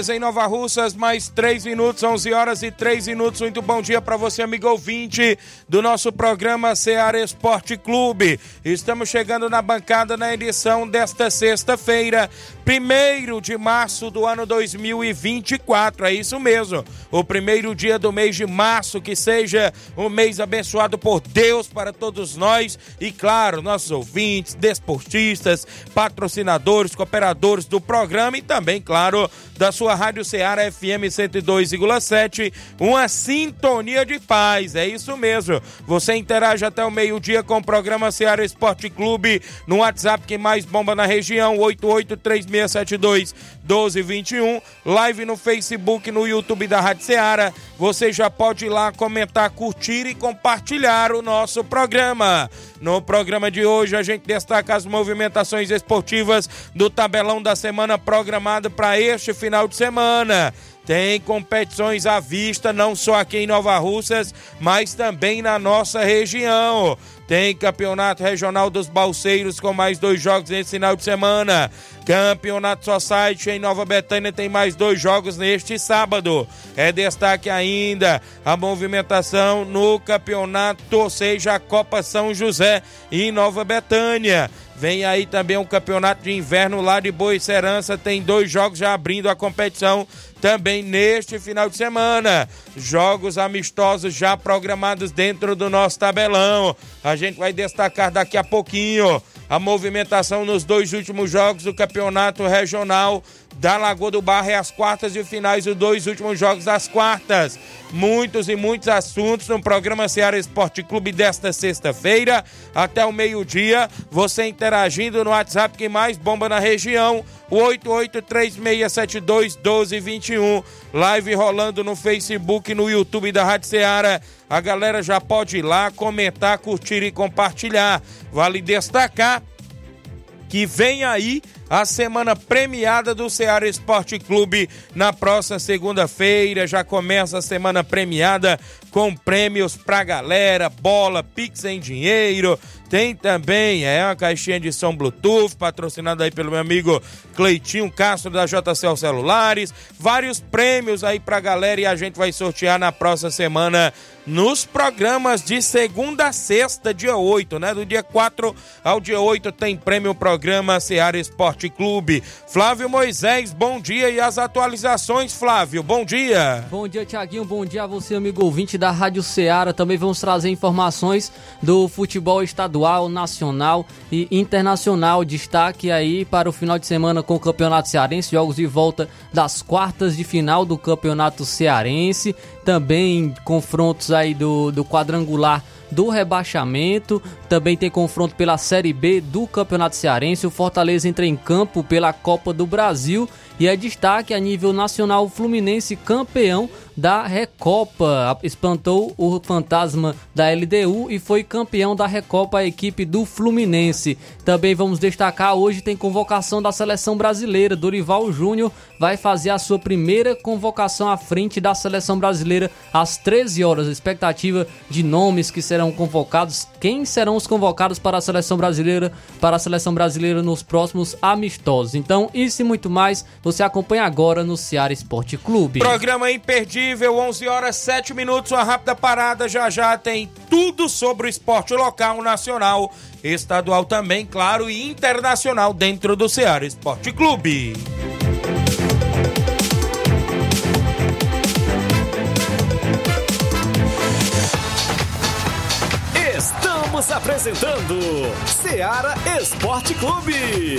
Horas em Nova Russas, mais 3 minutos, 11 horas e 3 minutos. Muito bom dia para você, amigo ouvinte do nosso programa Seara Esporte Clube. Estamos chegando na bancada na edição desta sexta-feira, 1 de março do ano 2024. É isso mesmo, o primeiro dia do mês de março, que seja um mês abençoado por Deus para todos nós e, claro, nossos ouvintes, desportistas, patrocinadores, cooperadores do programa e também, claro, da sua Rádio Ceará FM 102,7, uma sintonia de paz. É isso mesmo. Você interage até o meio-dia com o programa Ceará Esporte Clube no WhatsApp que mais bomba na região, 883672 1221, live no Facebook, no YouTube da Rádio Ceará. Você já pode ir lá comentar, curtir e compartilhar o nosso programa. No programa de hoje, a gente destaca as movimentações esportivas do tabelão da semana programado para este final de semana. Tem competições à vista, não só aqui em Nova Russas, mas também na nossa região. Tem campeonato regional dos balseiros com mais dois jogos nesse final de semana. Campeonato Society em Nova Betânia tem mais dois jogos neste sábado. É destaque ainda a movimentação no campeonato, ou seja, a Copa São José em Nova Betânia. Vem aí também um campeonato de inverno lá de Boa Serança. Tem dois jogos já abrindo a competição também neste final de semana. Jogos amistosos já programados dentro do nosso tabelão. A gente vai destacar daqui a pouquinho a movimentação nos dois últimos jogos do campeonato regional da Lagoa do Barro e as quartas e finais, os dois últimos jogos das quartas. Muitos e muitos assuntos no programa Ceará Esporte Clube desta sexta-feira, até o meio-dia. Você interagindo no WhatsApp que mais bomba na região, o 8836721221. Live rolando no Facebook e no YouTube da Rádio Ceará. A galera já pode ir lá, comentar, curtir e compartilhar. Vale destacar que vem aí a semana premiada do Ceará Esporte Clube na próxima segunda-feira. Já começa a semana premiada com prêmios pra galera, bola, pix em dinheiro. Tem também é uma caixinha de som Bluetooth, patrocinada aí pelo meu amigo Cleitinho Castro da JCL Celulares. Vários prêmios aí pra galera e a gente vai sortear na próxima semana nos programas de segunda a sexta, dia 8, né? Do dia 4 ao dia 8 tem prêmio programa Seara Esporte Clube. Flávio Moisés, bom dia e as atualizações, Flávio, bom dia. Bom dia, Tiaguinho, bom dia a você, amigo ouvinte da Rádio Ceará. Também vamos trazer informações do futebol estadual, nacional e internacional. Destaque aí para o final de semana com o Campeonato Cearense, jogos de volta das quartas de final do Campeonato Cearense. Também confrontos aí do, do quadrangular do rebaixamento. Também tem confronto pela Série B do Campeonato Cearense. O Fortaleza entra em campo pela Copa do Brasil. E é destaque a nível nacional o Fluminense campeão da Recopa. Espantou o fantasma da LDU e foi campeão da Recopa a equipe do Fluminense. Também vamos destacar hoje tem convocação da seleção brasileira. Dorival Júnior vai fazer a sua primeira convocação à frente da seleção brasileira às 13 horas. Expectativa de nomes que serão convocados, quem serão os convocados para a seleção brasileira, para a seleção brasileira nos próximos amistosos. Então, isso e muito mais, você acompanha agora no Ceará Esporte Clube. Programa imperdível, imperdível, 11 horas 7 minutos, uma rápida parada, já já tem tudo sobre o esporte local, nacional, estadual também, claro, e internacional dentro do Ceará Esporte Clube. Estamos apresentando Ceará Esporte Clube.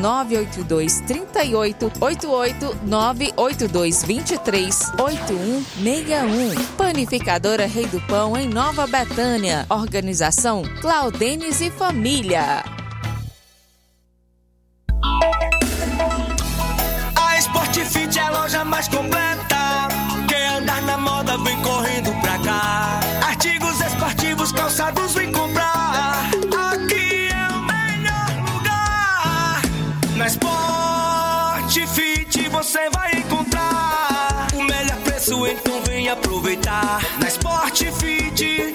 982 38 88 982 23 8161. Panificadora Rei do Pão em Nova Betânia. Organização Claudenes e Família. A Sport Fit é a loja mais completa. Quer andar na moda, vem correndo pra cá. Artigos esportivos, calçados, vem comprar. Na Sport Fit você vai encontrar o melhor preço, então vem aproveitar. Na Sport Fit,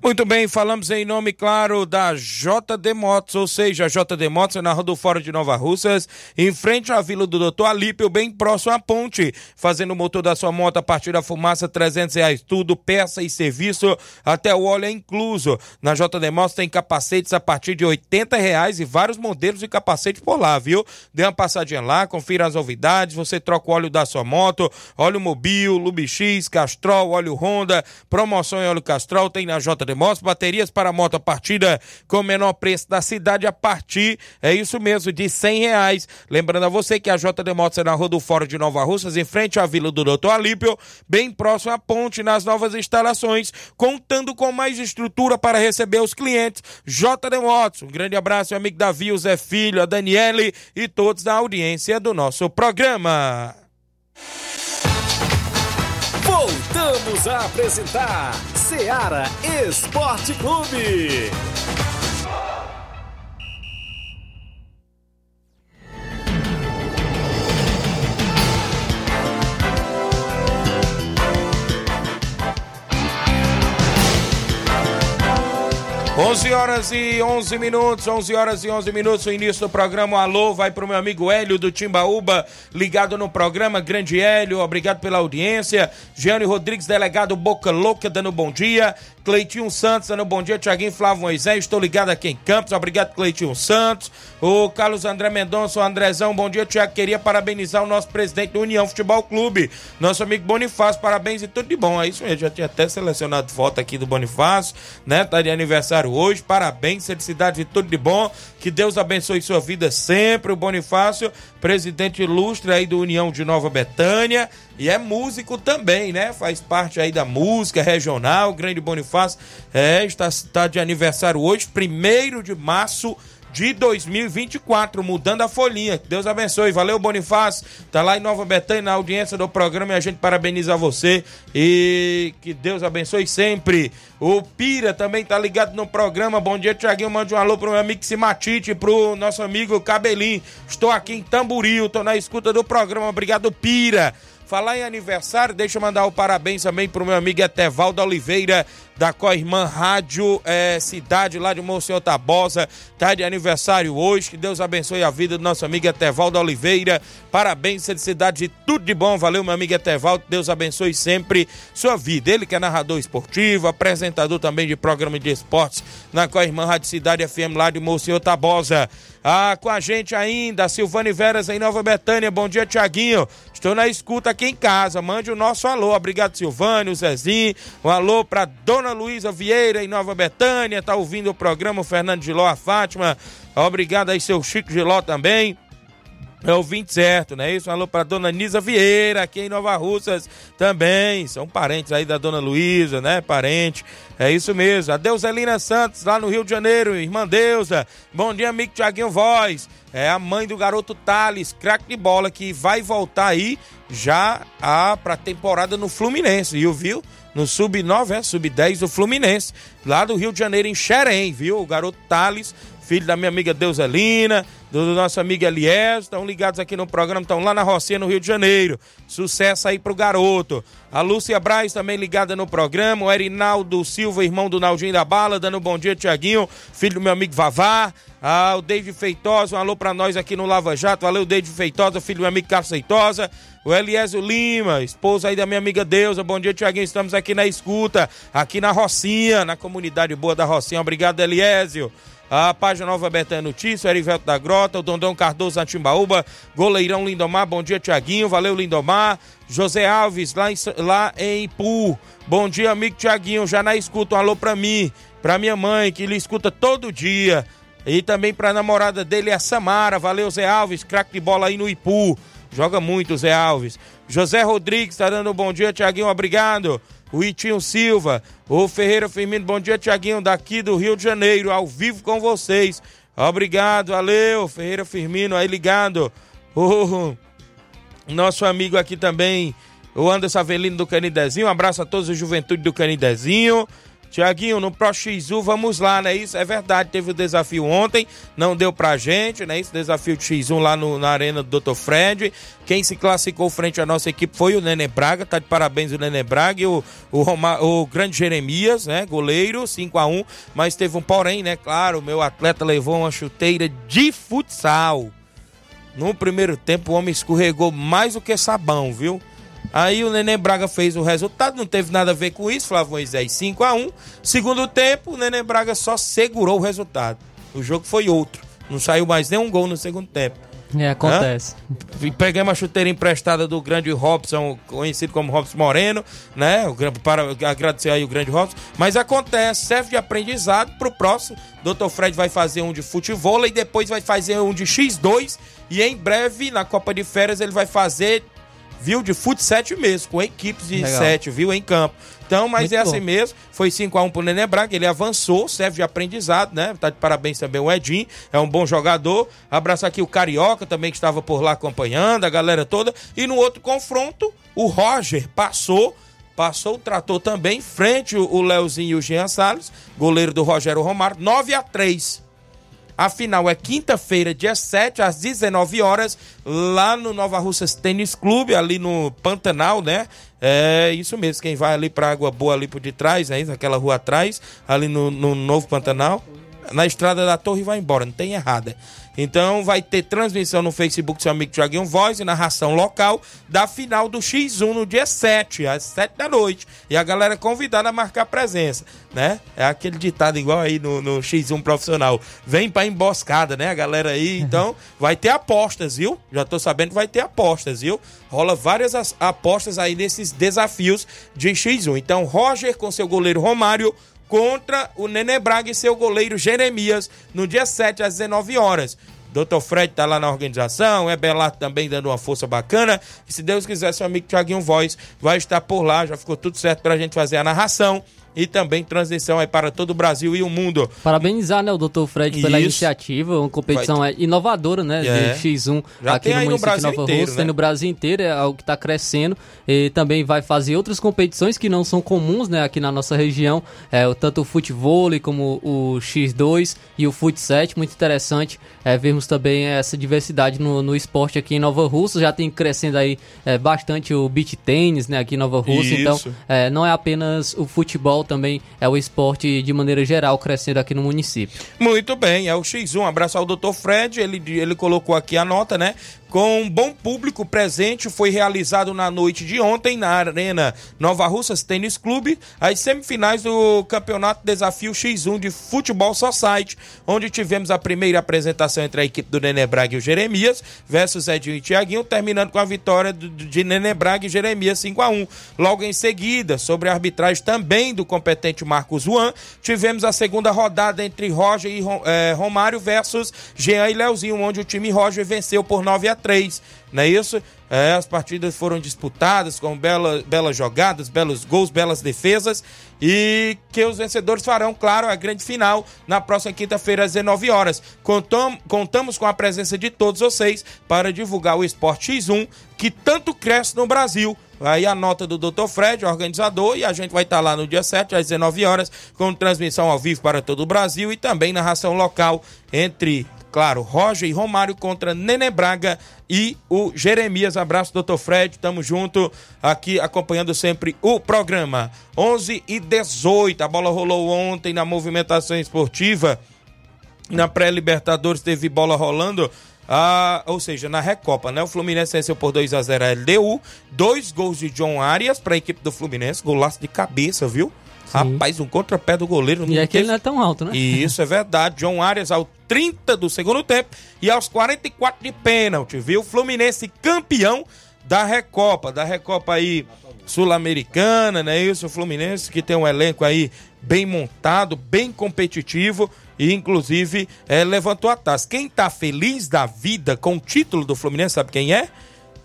Muito bem, falamos em nome, claro, da JD Motos, ou seja, a JD Motos é na Fórum de Nova Russas, em frente à Vila do Doutor Alípio, bem próximo à ponte, fazendo o motor da sua moto a partir da fumaça, 300 reais, tudo, peça e serviço, até o óleo é incluso. Na JD Motos tem capacetes a partir de 80 reais e vários modelos de capacete por lá, viu? Dê uma passadinha lá, confira as novidades, você troca o óleo da sua moto, óleo Mobil, Lubix, Castrol, óleo Honda, promoção em óleo Castrol, tem na JD Motos, baterias para moto a partida com o menor preço da cidade a partir, é isso mesmo, de cem reais. Lembrando a você que a JD Motos é na Rua do Fórum de Nova Russas, em frente à Vila do Doutor Alípio, bem próximo à ponte, nas novas instalações, contando com mais estrutura para receber os clientes. JD Motos, um grande abraço, meu amigo Davi, o Zé Filho, a Daniele e todos da audiência do nosso programa. Voltamos a apresentar Seara Esporte Clube. Onze horas e 11 minutos, 11 horas e 11 minutos, o início do programa. Alô, vai pro meu amigo Hélio do Timbaúba, ligado no programa. Grande Hélio, obrigado pela audiência. Giane Rodrigues, delegado Boca Louca, dando bom dia. Cleitinho Santos, dando bom dia. Tiaguinho Flávio Moisés, estou ligado aqui em Campos. Obrigado, Cleitinho Santos. O Carlos André Mendonça, o Andrezão, bom dia, Tiago. Queria parabenizar o nosso presidente do União Futebol Clube, nosso amigo Bonifácio. Parabéns e tudo de bom. É isso mesmo, já tinha até selecionado foto aqui do Bonifácio, né? Tá de aniversário hoje. Parabéns, felicidade e tudo de bom. Que Deus abençoe sua vida sempre. O Bonifácio, presidente ilustre aí do União de Nova Betânia. E é músico também, né? Faz parte aí da música regional. Grande Bonifácio é, está, está de aniversário hoje, primeiro de março de 2024, mudando a folhinha. Deus abençoe. Valeu, Bonifácio. Tá lá em Nova Betânia, na audiência do programa, e a gente parabeniza você. E que Deus abençoe sempre. O Pira também tá ligado no programa. Bom dia, Tiaguinho. Mande um alô pro meu amigo Simatite, pro nosso amigo Cabelinho. Estou aqui em Tamboril, tô na escuta do programa. Obrigado, Pira. Falar em aniversário, deixa eu mandar o parabéns também pro meu amigo Etevaldo Oliveira, da Coirmã Rádio é, Cidade, lá de Monsenhor Tabosa. Tá de aniversário hoje. Que Deus abençoe a vida do nosso amigo Etevaldo Oliveira. Parabéns, felicidade e tudo de bom. Valeu, meu amigo Etevaldo. Deus abençoe sempre sua vida. Ele que é narrador esportivo, apresentador também de programa de esportes na Coirmã Rádio Cidade FM, lá de Monsenhor Tabosa. Ah, com a gente ainda, Silvane Veras em Nova Betânia. Bom dia, Tiaguinho. Estou na escuta aqui em casa. Mande o nosso alô. Obrigado, Silvânio, Zezinho. Um alô para Dona Luísa Vieira em Nova Betânia. Tá ouvindo o programa o Fernando Giló, a Fátima. Obrigado aí, seu Chico Giló também. É o 20 certo, né? Isso, um alô pra dona Nisa Vieira, aqui em Nova Russas também. São parentes aí da dona Luísa, né? Parente. É isso mesmo. A Deuselina Santos, lá no Rio de Janeiro, irmã Deusa. Bom dia, amigo Tiaguinho Voz. É a mãe do garoto Thales, craque de bola, que vai voltar aí já a, pra temporada no Fluminense, viu? viu? No Sub-9, é, Sub-10 do Fluminense, lá do Rio de Janeiro, em Xerém, viu? O garoto Thales filho da minha amiga Deuselina, do, do nosso amigo Elias, estão ligados aqui no programa, estão lá na Rocinha, no Rio de Janeiro. Sucesso aí pro garoto. A Lúcia Braz também ligada no programa, o Erinaldo Silva, irmão do Naldinho da Bala, dando um bom dia, Tiaguinho, filho do meu amigo Vavá. Ah, o David Feitosa, um alô pra nós aqui no Lava Jato. Valeu, David Feitosa, filho do meu amigo Carlos Feitosa. O Eliésio Lima, esposa aí da minha amiga Deusa. Bom dia, Tiaguinho. Estamos aqui na escuta, aqui na Rocinha, na comunidade boa da Rocinha. Obrigado, Eliésio a página Nova Betânia Notícia, Erivelto da Grota, o Dondão Cardoso Atimbaúba, goleirão Lindomar, bom dia Tiaguinho, valeu Lindomar, José Alves lá em, lá em Ipu, bom dia amigo Tiaguinho, já na escuta, um alô pra mim, pra minha mãe que lhe escuta todo dia, e também pra namorada dele, a Samara, valeu Zé Alves, craque de bola aí no Ipu, joga muito Zé Alves, José Rodrigues tá dando um bom dia Tiaguinho, obrigado, o Itinho Silva, o Ferreira Firmino, bom dia, Tiaguinho, daqui do Rio de Janeiro, ao vivo com vocês. Obrigado, valeu, Ferreira Firmino, aí ligado. O nosso amigo aqui também, o Anderson Avelino do Canidezinho, um abraço a todos a juventude do Canidezinho. Tiaguinho, no Pro XU vamos lá, né? Isso é verdade. Teve o desafio ontem, não deu pra gente, né? Esse desafio de X1 lá no, na arena do Dr. Fred. Quem se classificou frente à nossa equipe foi o Nenê Braga. Tá de parabéns o Nenê Braga e o, o, Roma, o grande Jeremias, né? Goleiro, 5 a 1 Mas teve um porém, né? Claro, o meu atleta levou uma chuteira de futsal. No primeiro tempo, o homem escorregou mais do que sabão, viu? Aí o Neném Braga fez o resultado, não teve nada a ver com isso, Flávio Moisés 5 a 1 Segundo tempo, o Neném Braga só segurou o resultado. O jogo foi outro. Não saiu mais nenhum gol no segundo tempo. É, acontece. Hã? Peguei uma chuteira emprestada do grande Robson, conhecido como Robson Moreno, né? Para agradecer aí o grande Robson. Mas acontece, serve de aprendizado pro próximo. Dr. Fred vai fazer um de futebol e depois vai fazer um de X2. E em breve, na Copa de Férias, ele vai fazer viu? De fut 7 mesmo, com equipes de 7, viu? Em campo. Então, mas Muito é assim bom. mesmo. Foi 5x1 pro Nenê Braga, ele avançou, serve de aprendizado, né? Tá de parabéns também o Edinho, é um bom jogador. Abraço aqui o Carioca também, que estava por lá acompanhando, a galera toda. E no outro confronto, o Roger passou passou o trator também, frente o Leozinho e o Jean Salles, goleiro do Rogério Romário, 9 a 3 a final é quinta-feira, dia 7, às 19 horas, lá no Nova Russas Tênis Clube, ali no Pantanal, né? É isso mesmo, quem vai ali pra Água Boa, ali por detrás, né? Naquela rua atrás, ali no, no Novo Pantanal, na estrada da Torre vai embora, não tem errada. Então vai ter transmissão no Facebook do seu amigo Tiaguinho Voz e narração local da final do X1 no dia 7, às 7 da noite. E a galera convidada a marcar presença, né? É aquele ditado igual aí no, no X1 profissional. Vem pra emboscada, né? A galera aí. Então vai ter apostas, viu? Já tô sabendo que vai ter apostas, viu? Rola várias apostas aí nesses desafios de X1. Então Roger com seu goleiro Romário contra o Nenê Braga e seu goleiro Jeremias no dia 7 às 19 horas. Dr. Fred tá lá na organização, é Belato também dando uma força bacana. E se Deus quiser, seu amigo Thiaguinho Voz vai estar por lá. Já ficou tudo certo pra gente fazer a narração e também transmissão aí para todo o Brasil e o mundo. Parabenizar, né, o Dr. Fred Isso. pela iniciativa, uma competição Vai... inovadora, né, é. de X1 Já aqui no município no Brasil de Nova inteiro, Rússia, né? tem no Brasil inteiro, é algo que está crescendo e também vai fazer outras competições que não são comuns, né, aqui na nossa região, é, tanto o futebol como o X2 e o Fut 7, muito interessante é, vermos também essa diversidade no, no esporte aqui em Nova Rússia, já tem crescendo aí é, bastante o beach tênis, né, aqui em Nova Rússia, então é, não é apenas o futebol, também é o esporte de maneira geral crescendo aqui no município. Muito bem, é o X1. Um abraço ao Dr. Fred, ele, ele colocou aqui a nota, né? Com um bom público presente, foi realizado na noite de ontem na Arena Nova Russas Tênis Clube as semifinais do Campeonato Desafio X1 de Futebol Society, onde tivemos a primeira apresentação entre a equipe do Nenê Braga e o Jeremias versus Edinho e Tiaguinho, terminando com a vitória de Nenê Braga e Jeremias 5 a 1 Logo em seguida, sobre a arbitragem também do competente Marcos Juan, tivemos a segunda rodada entre Roger e é, Romário versus Jean e Leozinho, onde o time Roger venceu por 9 a 3, não é isso? É, as partidas foram disputadas com bela, belas jogadas, belos gols, belas defesas e que os vencedores farão, claro, a grande final na próxima quinta-feira às 19 horas. Contam, contamos com a presença de todos vocês para divulgar o Esporte X1 que tanto cresce no Brasil. Aí a nota do Dr. Fred, organizador, e a gente vai estar lá no dia 7 às 19 horas com transmissão ao vivo para todo o Brasil e também narração local entre claro, Roger e Romário contra Nene Braga e o Jeremias. Abraço, doutor Fred, tamo junto aqui acompanhando sempre o programa. 11 e 18, a bola rolou ontem na movimentação esportiva. Na pré-Libertadores teve bola rolando. Ah, ou seja, na Recopa, né? O Fluminense venceu por 2 a 0 a LDU. Dois gols de John Arias para a equipe do Fluminense. Golaço de cabeça, viu? Sim. Rapaz, um contrapé do goleiro. E é que ele não é tão alto, né? Isso é verdade. John Arias ao 30 do segundo tempo e aos 44 de pênalti, viu? Fluminense campeão da Recopa, da Recopa aí sul-americana, né? Isso, o Fluminense que tem um elenco aí bem montado, bem competitivo e inclusive é, levantou a taça. Quem tá feliz da vida com o título do Fluminense, sabe quem é?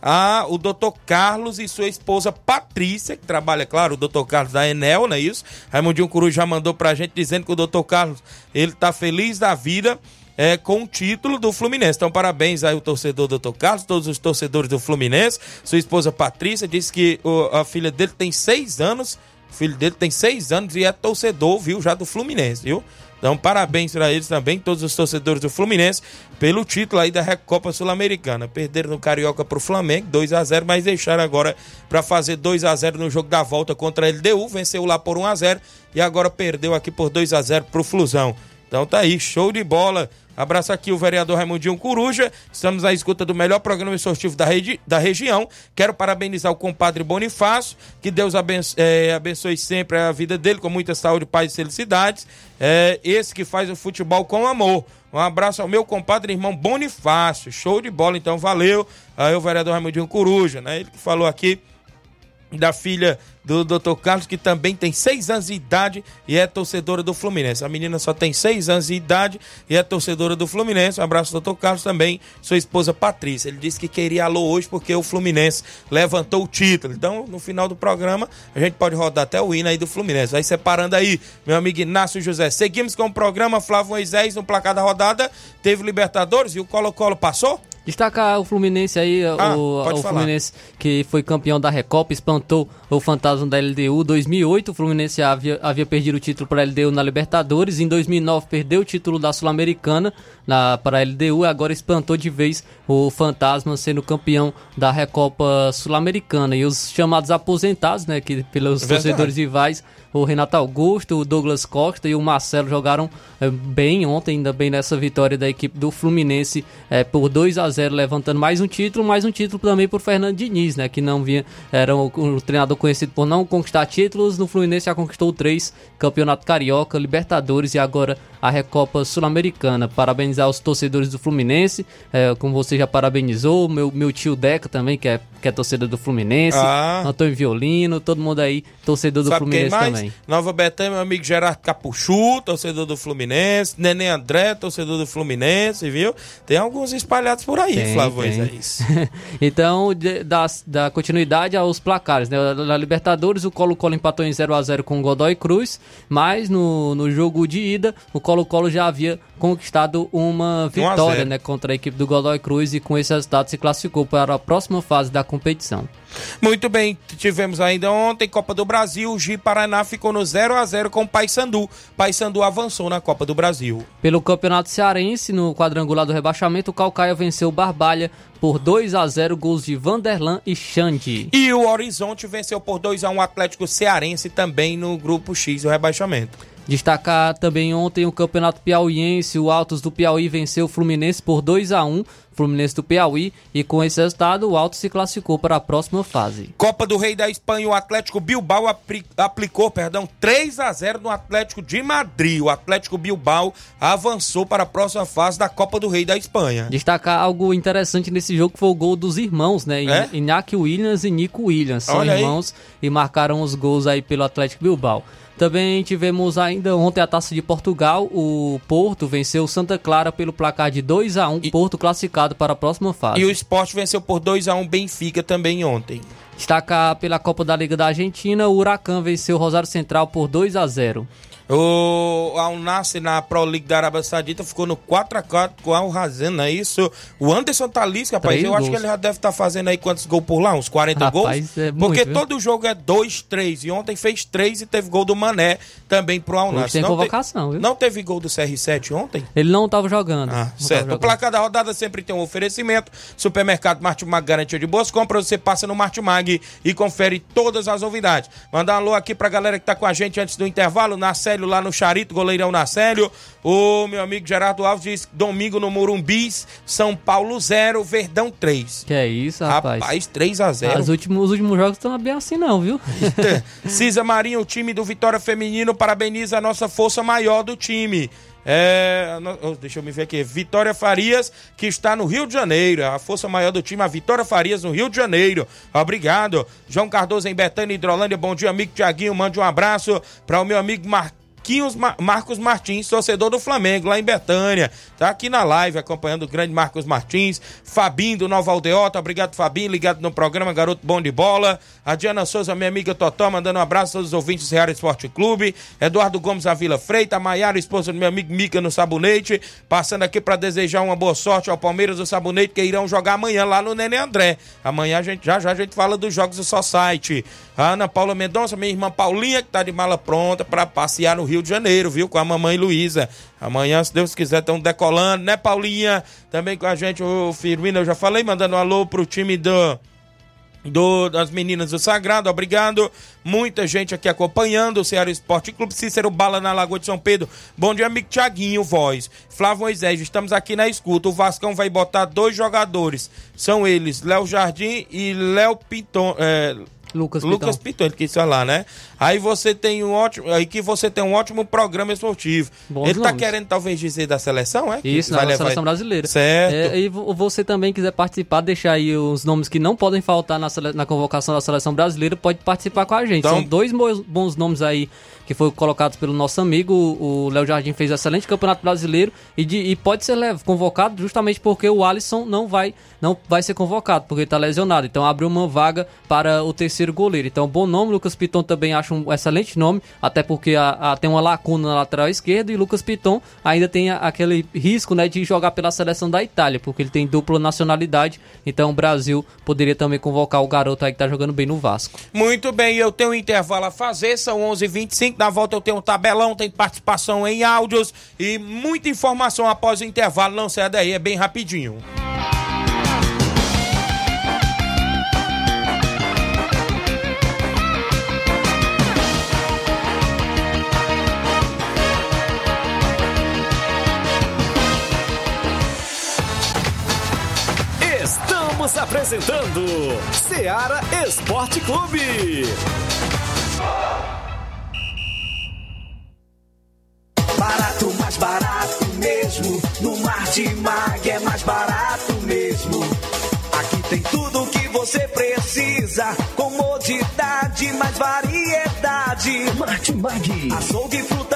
A, o doutor Carlos e sua esposa Patrícia, que trabalha, claro, o doutor Carlos da Enel, não é isso? Raimundinho Curu já mandou pra gente dizendo que o doutor Carlos, ele tá feliz da vida é, com o título do Fluminense. Então, parabéns aí o torcedor doutor Carlos, todos os torcedores do Fluminense. Sua esposa Patrícia disse que o, a filha dele tem seis anos, o filho dele tem seis anos e é torcedor, viu, já do Fluminense, viu? Então, parabéns para eles também, todos os torcedores do Fluminense, pelo título aí da Recopa Sul-Americana. Perderam no Carioca para o Flamengo, 2 a 0 mas deixaram agora para fazer 2 a 0 no jogo da volta contra a LDU. Venceu lá por 1 a 0 e agora perdeu aqui por 2 a 0 para o Flusão. Então tá aí, show de bola Abraço aqui o vereador Raimundinho Coruja. Estamos à escuta do melhor programa esportivo da, regi da região. Quero parabenizar o compadre Bonifácio. Que Deus abençoe, é, abençoe sempre a vida dele, com muita saúde, paz e felicidades. É, esse que faz o futebol com amor. Um abraço ao meu compadre irmão Bonifácio. Show de bola, então valeu. Aí o vereador Raimundinho Coruja, né? Ele que falou aqui da filha do Dr. Carlos, que também tem seis anos de idade e é torcedora do Fluminense. A menina só tem seis anos de idade e é torcedora do Fluminense. Um abraço, Dr. Carlos, também sua esposa Patrícia. Ele disse que queria alô hoje porque o Fluminense levantou o título. Então, no final do programa, a gente pode rodar até o hino aí do Fluminense. Vai separando aí, meu amigo Inácio José. Seguimos com o programa Flávio Moisés no placar da rodada. Teve Libertadores e o Colo-Colo passou? Destacar o Fluminense aí, ah, o, o Fluminense que foi campeão da Recopa, espantou o fantasma da LDU. 2008 o Fluminense havia, havia perdido o título para a LDU na Libertadores. Em 2009 perdeu o título da Sul-Americana para a LDU. Agora espantou de vez o fantasma sendo campeão da Recopa Sul-Americana. E os chamados aposentados, né, que pelos é torcedores rivais o Renato Augusto, o Douglas Costa e o Marcelo jogaram é, bem ontem, ainda bem nessa vitória da equipe do Fluminense é, por 2 a 0 levantando mais um título, mais um título também por Fernando Diniz, né, que não vinha, era o, treinador conhecido por não conquistar títulos, no Fluminense já conquistou três, Campeonato Carioca, Libertadores e agora a Recopa Sul-Americana. Parabenizar os torcedores do Fluminense, é, como você já parabenizou, meu, meu tio Deca também, que é, que é torcedor do Fluminense, ah. Antônio Violino, todo mundo aí, torcedor do Sabe Fluminense também. Nova Betânia, meu amigo Gerardo Capuchu, torcedor do Fluminense, Neném André, torcedor do Fluminense, viu? Tem alguns espalhados por aí, tem, Flávio é então, da, da continuidade aos placares, né? Na Libertadores, o Colo-Colo empatou em 0 a 0 com o Godoy Cruz, mas no, no jogo de ida, o Colo-Colo já havia conquistado uma vitória né, contra a equipe do Godoy Cruz e com esse resultado se classificou para a próxima fase da competição. Muito bem, tivemos ainda ontem Copa do Brasil, o Gi Paraná ficou no 0 a 0 com o Paysandu. Paysandu avançou na Copa do Brasil. Pelo Campeonato Cearense, no quadrangular do rebaixamento, o Calcaia venceu o Barbalha por 2 a 0 gols de Vanderlan e Xande. E o Horizonte venceu por 2 a 1 o Atlético Cearense também no grupo X do rebaixamento. Destacar também ontem o Campeonato Piauiense, o Altos do Piauí venceu o Fluminense por 2 a 1 Fluminense do Piauí, e com esse resultado o Altos se classificou para a próxima fase. Copa do Rei da Espanha, o Atlético Bilbao aplicou, perdão, 3 a 0 no Atlético de Madrid. O Atlético Bilbao avançou para a próxima fase da Copa do Rei da Espanha. Destacar algo interessante nesse jogo foi o gol dos irmãos, né? É? Iñaki Williams e Nico Williams. São Olha irmãos aí. e marcaram os gols aí pelo Atlético Bilbao. Também tivemos ainda ontem a Taça de Portugal. O Porto venceu Santa Clara pelo placar de 2 a 1 e... Porto classificado para a próxima fase. E o esporte venceu por 2 a 1 Benfica também ontem. Destaca pela Copa da Liga da Argentina, o Huracan venceu o Rosário Central por 2 a 0 O Al Nassr na Pro League da Arábia Saudita ficou no 4x4 com o Al Razan, não é isso? O Anderson Talisca, rapaz, Três eu acho gols. que ele já deve estar fazendo aí quantos gols por lá? Uns 40 Rapaz, gols? é muito, Porque viu? todo jogo é 2, 3. E ontem fez 3 e teve gol do Mané também pro Al Nassr. tem Não convocação, viu? Não teve gol do CR7 ontem? Ele não estava jogando. Ah, certo. O jogando. placar da rodada sempre tem um oferecimento. Supermercado Martimag garantia de boas compras. Você passa no Martimag e confere todas as novidades. Mandar um alô aqui pra galera que tá com a gente antes do intervalo. Nacélio lá no Charito, goleirão Nacélio. O meu amigo Gerardo Alves diz: domingo no Morumbis, São Paulo 0, Verdão 3. Que é isso, rapaz. Rapaz, 3 a 0 As últimos, os últimos jogos estão bem assim, não, viu? Cisa Marinho, o time do Vitória Feminino, parabeniza a nossa força maior do time. É, oh, deixa eu me ver aqui. Vitória Farias, que está no Rio de Janeiro. A força maior do time, a Vitória Farias, no Rio de Janeiro. Obrigado. João Cardoso em Betânia, Hidrolândia. Bom dia, amigo Tiaguinho. Mande um abraço para o meu amigo Marquinhos Ma- Marcos Martins, torcedor do Flamengo, lá em Betânia. Tá aqui na live acompanhando o grande Marcos Martins. Fabinho do Nova Aldeota. Obrigado, Fabinho. Ligado no programa Garoto Bom de Bola. A Diana Souza, minha amiga Totó, mandando um abraço a todos os ouvintes do Real Esporte Clube. Eduardo Gomes da Vila Freita. Maiara, esposa do meu amigo Mica no Sabonete. Passando aqui para desejar uma boa sorte ao Palmeiras do Sabonete, que irão jogar amanhã lá no Nenê André. Amanhã a gente, já já a gente fala dos jogos do Society. A Ana Paula Mendonça, minha irmã Paulinha, que tá de mala pronta para passear no Rio de Janeiro, viu? Com a mamãe Luísa. Amanhã, se Deus quiser, estão decolando, né, Paulinha? Também com a gente, o Firmino, eu já falei, mandando um alô pro time do do, das meninas do Sagrado, obrigado. Muita gente aqui acompanhando o Ceará Esporte Clube. Cícero Bala na Lagoa de São Pedro. Bom dia, amigo Tiaguinho, voz. Flávio Moisés, estamos aqui na escuta. O Vascão vai botar dois jogadores. São eles, Léo Jardim e Léo Pinton. é, Lucas, Lucas. Piton, ele quis falar, né? Aí você tem um ótimo, aí que você tem um ótimo programa esportivo. Bons ele tá nomes. querendo talvez dizer da seleção, é? Que Isso, na levar- seleção brasileira. Certo. É, e vo- você também quiser participar, deixar aí os nomes que não podem faltar na, sele- na convocação da seleção brasileira, pode participar com a gente. Então- São dois bons nomes aí que foram colocados pelo nosso amigo. O Léo Jardim fez um excelente campeonato brasileiro e, de- e pode ser convocado justamente porque o Alisson não vai, não vai ser convocado, porque está lesionado. Então abriu uma vaga para o terceiro goleiro. Então, bom nome. Lucas Piton também acho um excelente nome, até porque a- a- tem uma lacuna na lateral esquerda e Lucas Piton ainda tem a- aquele risco né, de jogar pela seleção da Itália, porque ele tem dupla nacionalidade. Então o Brasil poderia também convocar o garoto aí que tá jogando bem no Vasco. Muito bem, eu tenho um intervalo a fazer, são 11h25. Na volta eu tenho um tabelão, tem participação em áudios e muita informação após o intervalo. Não saia daí, é bem rapidinho. Estamos apresentando Seara Esporte Clube. Barato, mais barato mesmo. No Martimag é mais barato mesmo. Aqui tem tudo o que você precisa. Comodidade, mais variedade. Martimag. Açougue, frutas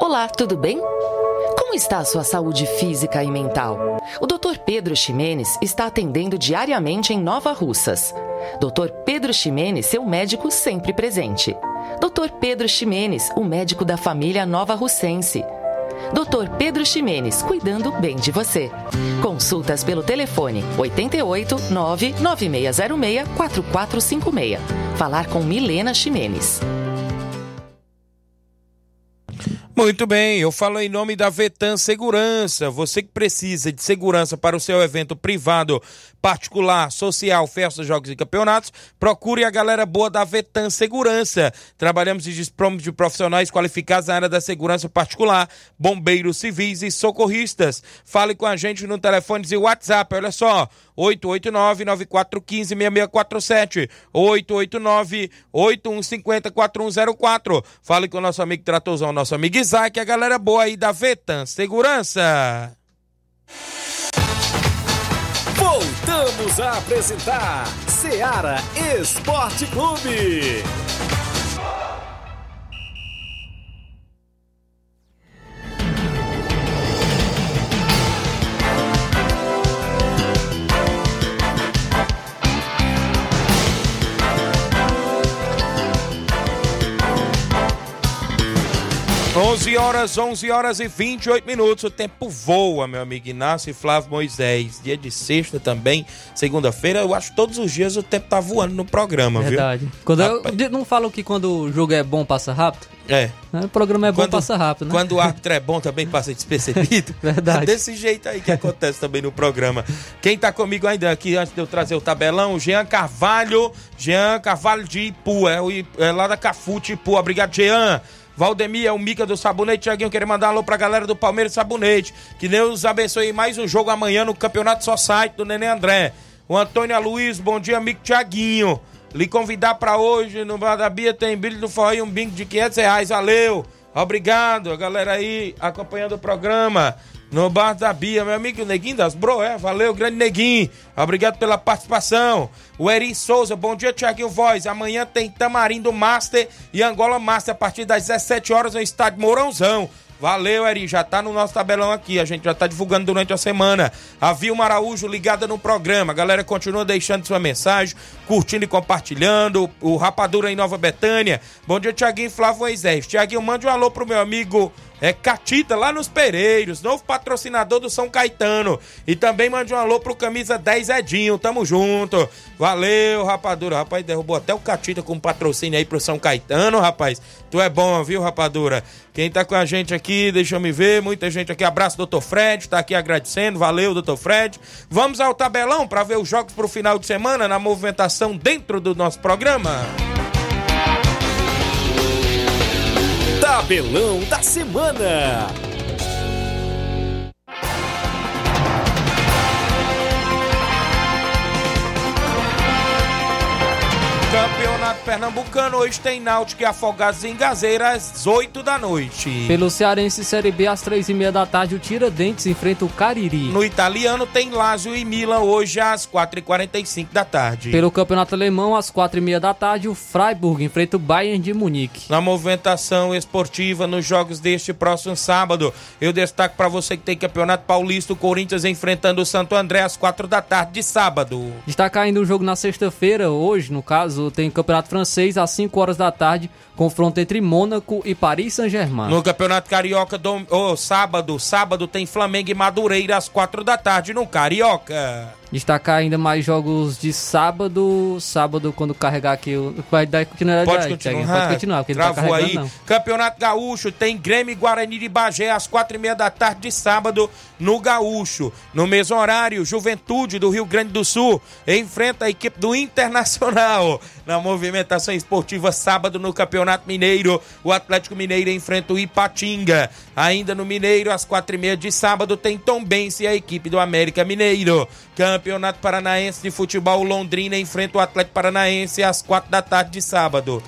Olá, tudo bem? Como está a sua saúde física e mental? O Dr. Pedro Ximenes está atendendo diariamente em Nova Russas. Dr. Pedro Ximenes, seu médico sempre presente. Dr. Pedro Ximenes, o médico da família Nova Russense. Dr. Pedro Ximenes, cuidando bem de você. Consultas pelo telefone 88 99606 4456. Falar com Milena Ximenes. Muito bem, eu falo em nome da Vetan Segurança. Você que precisa de segurança para o seu evento privado, particular, social, festas, jogos e campeonatos, procure a galera boa da Vetan Segurança. Trabalhamos e dispomos de profissionais qualificados na área da segurança particular, bombeiros civis e socorristas. Fale com a gente no telefone e WhatsApp, olha só, 889-9415-6647, 889-8150-4104. Fale com o nosso amigo Tratozão, nosso amigo Isaac, a galera boa aí da Vetan Segurança. Voltamos a apresentar Seara Esporte Clube. 11 horas, 11 horas e 28 minutos. O tempo voa, meu amigo Inácio e Flávio Moisés. Dia de sexta também, segunda-feira. Eu acho que todos os dias o tempo tá voando no programa, Verdade. viu? Quando eu, não falo que quando o jogo é bom passa rápido? É. Né? O programa é bom, passa rápido, né? Quando o árbitro é bom, também passa despercebido. Verdade. É desse jeito aí que acontece também no programa. Quem tá comigo ainda aqui, antes de eu trazer o tabelão, o Jean Carvalho. Jean Carvalho de Ipu, é, o, é lá da Cafute Ipu. Obrigado, Jean. Valdemir é o Mica do Sabonete. Tiaguinho, queria mandar um alô pra galera do Palmeiras Sabonete. Que Deus abençoe mais um jogo amanhã no Campeonato Society do Nenê André. O Antônio Luiz, bom dia, amigo Tiaguinho. Lhe convidar para hoje no Bar da Bia tem brilho do forró e um bingo de 500 reais. Valeu! Obrigado, a galera aí acompanhando o programa no Bar da Bia, meu amigo Neguinho das Bro, é? Valeu, grande Neguinho. Obrigado pela participação. O Eri Souza, bom dia, Tiaguinho Voz. Amanhã tem Tamarindo Master e Angola Master a partir das 17 horas no estádio Mourãozão. Valeu, Eri, já tá no nosso tabelão aqui, a gente já tá divulgando durante a semana. A Vilma Araújo ligada no programa, a galera continua deixando sua mensagem, curtindo e compartilhando. O Rapadura em Nova Betânia. Bom dia, Tiaguinho Flávio Moisés. Tiaguinho, mande um alô pro meu amigo é Catita, lá nos Pereiros, novo patrocinador do São Caetano. E também mande um alô pro Camisa 10 Edinho, tamo junto. Valeu, rapadura. Rapaz, derrubou até o Catita com patrocínio aí pro São Caetano, rapaz. Tu é bom, viu, rapadura? Quem tá com a gente aqui, deixa eu me ver, muita gente aqui. Abraço, doutor Fred, tá aqui agradecendo. Valeu, doutor Fred. Vamos ao tabelão para ver os jogos pro final de semana na movimentação dentro do nosso programa. Tabelão da Semana. Campeonato Pernambucano, hoje tem Náutico e Afogados em Gazeira às 8 da noite. Pelo Cearense Série B, às 3 e meia da tarde, o Tiradentes enfrenta o Cariri. No italiano tem Lazio e Milan hoje às 4h45 da tarde. Pelo Campeonato Alemão, às 4 e meia da tarde, o Freiburg enfrenta o Bayern de Munique. Na movimentação esportiva nos jogos deste próximo sábado, eu destaco para você que tem Campeonato Paulista, o Corinthians enfrentando o Santo André às 4 da tarde de sábado. Destacar ainda o jogo na sexta-feira, hoje, no caso, tem Campeonato Francês às 5 horas da tarde, confronto entre Mônaco e Paris Saint-Germain. No Campeonato Carioca, do, oh, sábado, sábado tem Flamengo e Madureira às 4 da tarde no Carioca. Destacar ainda mais jogos de sábado. Sábado, quando carregar aqui. Vai dar continuidade. Pode continuar. Pode continuar, porque Travou não tá aí. Não. Campeonato Gaúcho tem Grêmio e Guarani de Bagé às quatro e meia da tarde de sábado no Gaúcho. No mesmo horário, Juventude do Rio Grande do Sul enfrenta a equipe do Internacional. Na movimentação esportiva, sábado no Campeonato Mineiro, o Atlético Mineiro enfrenta o Ipatinga. Ainda no Mineiro, às quatro e meia de sábado, tem Tombense e a equipe do América Mineiro. Campeonato Paranaense de Futebol, Londrina enfrenta o Atlético Paranaense às quatro da tarde de sábado.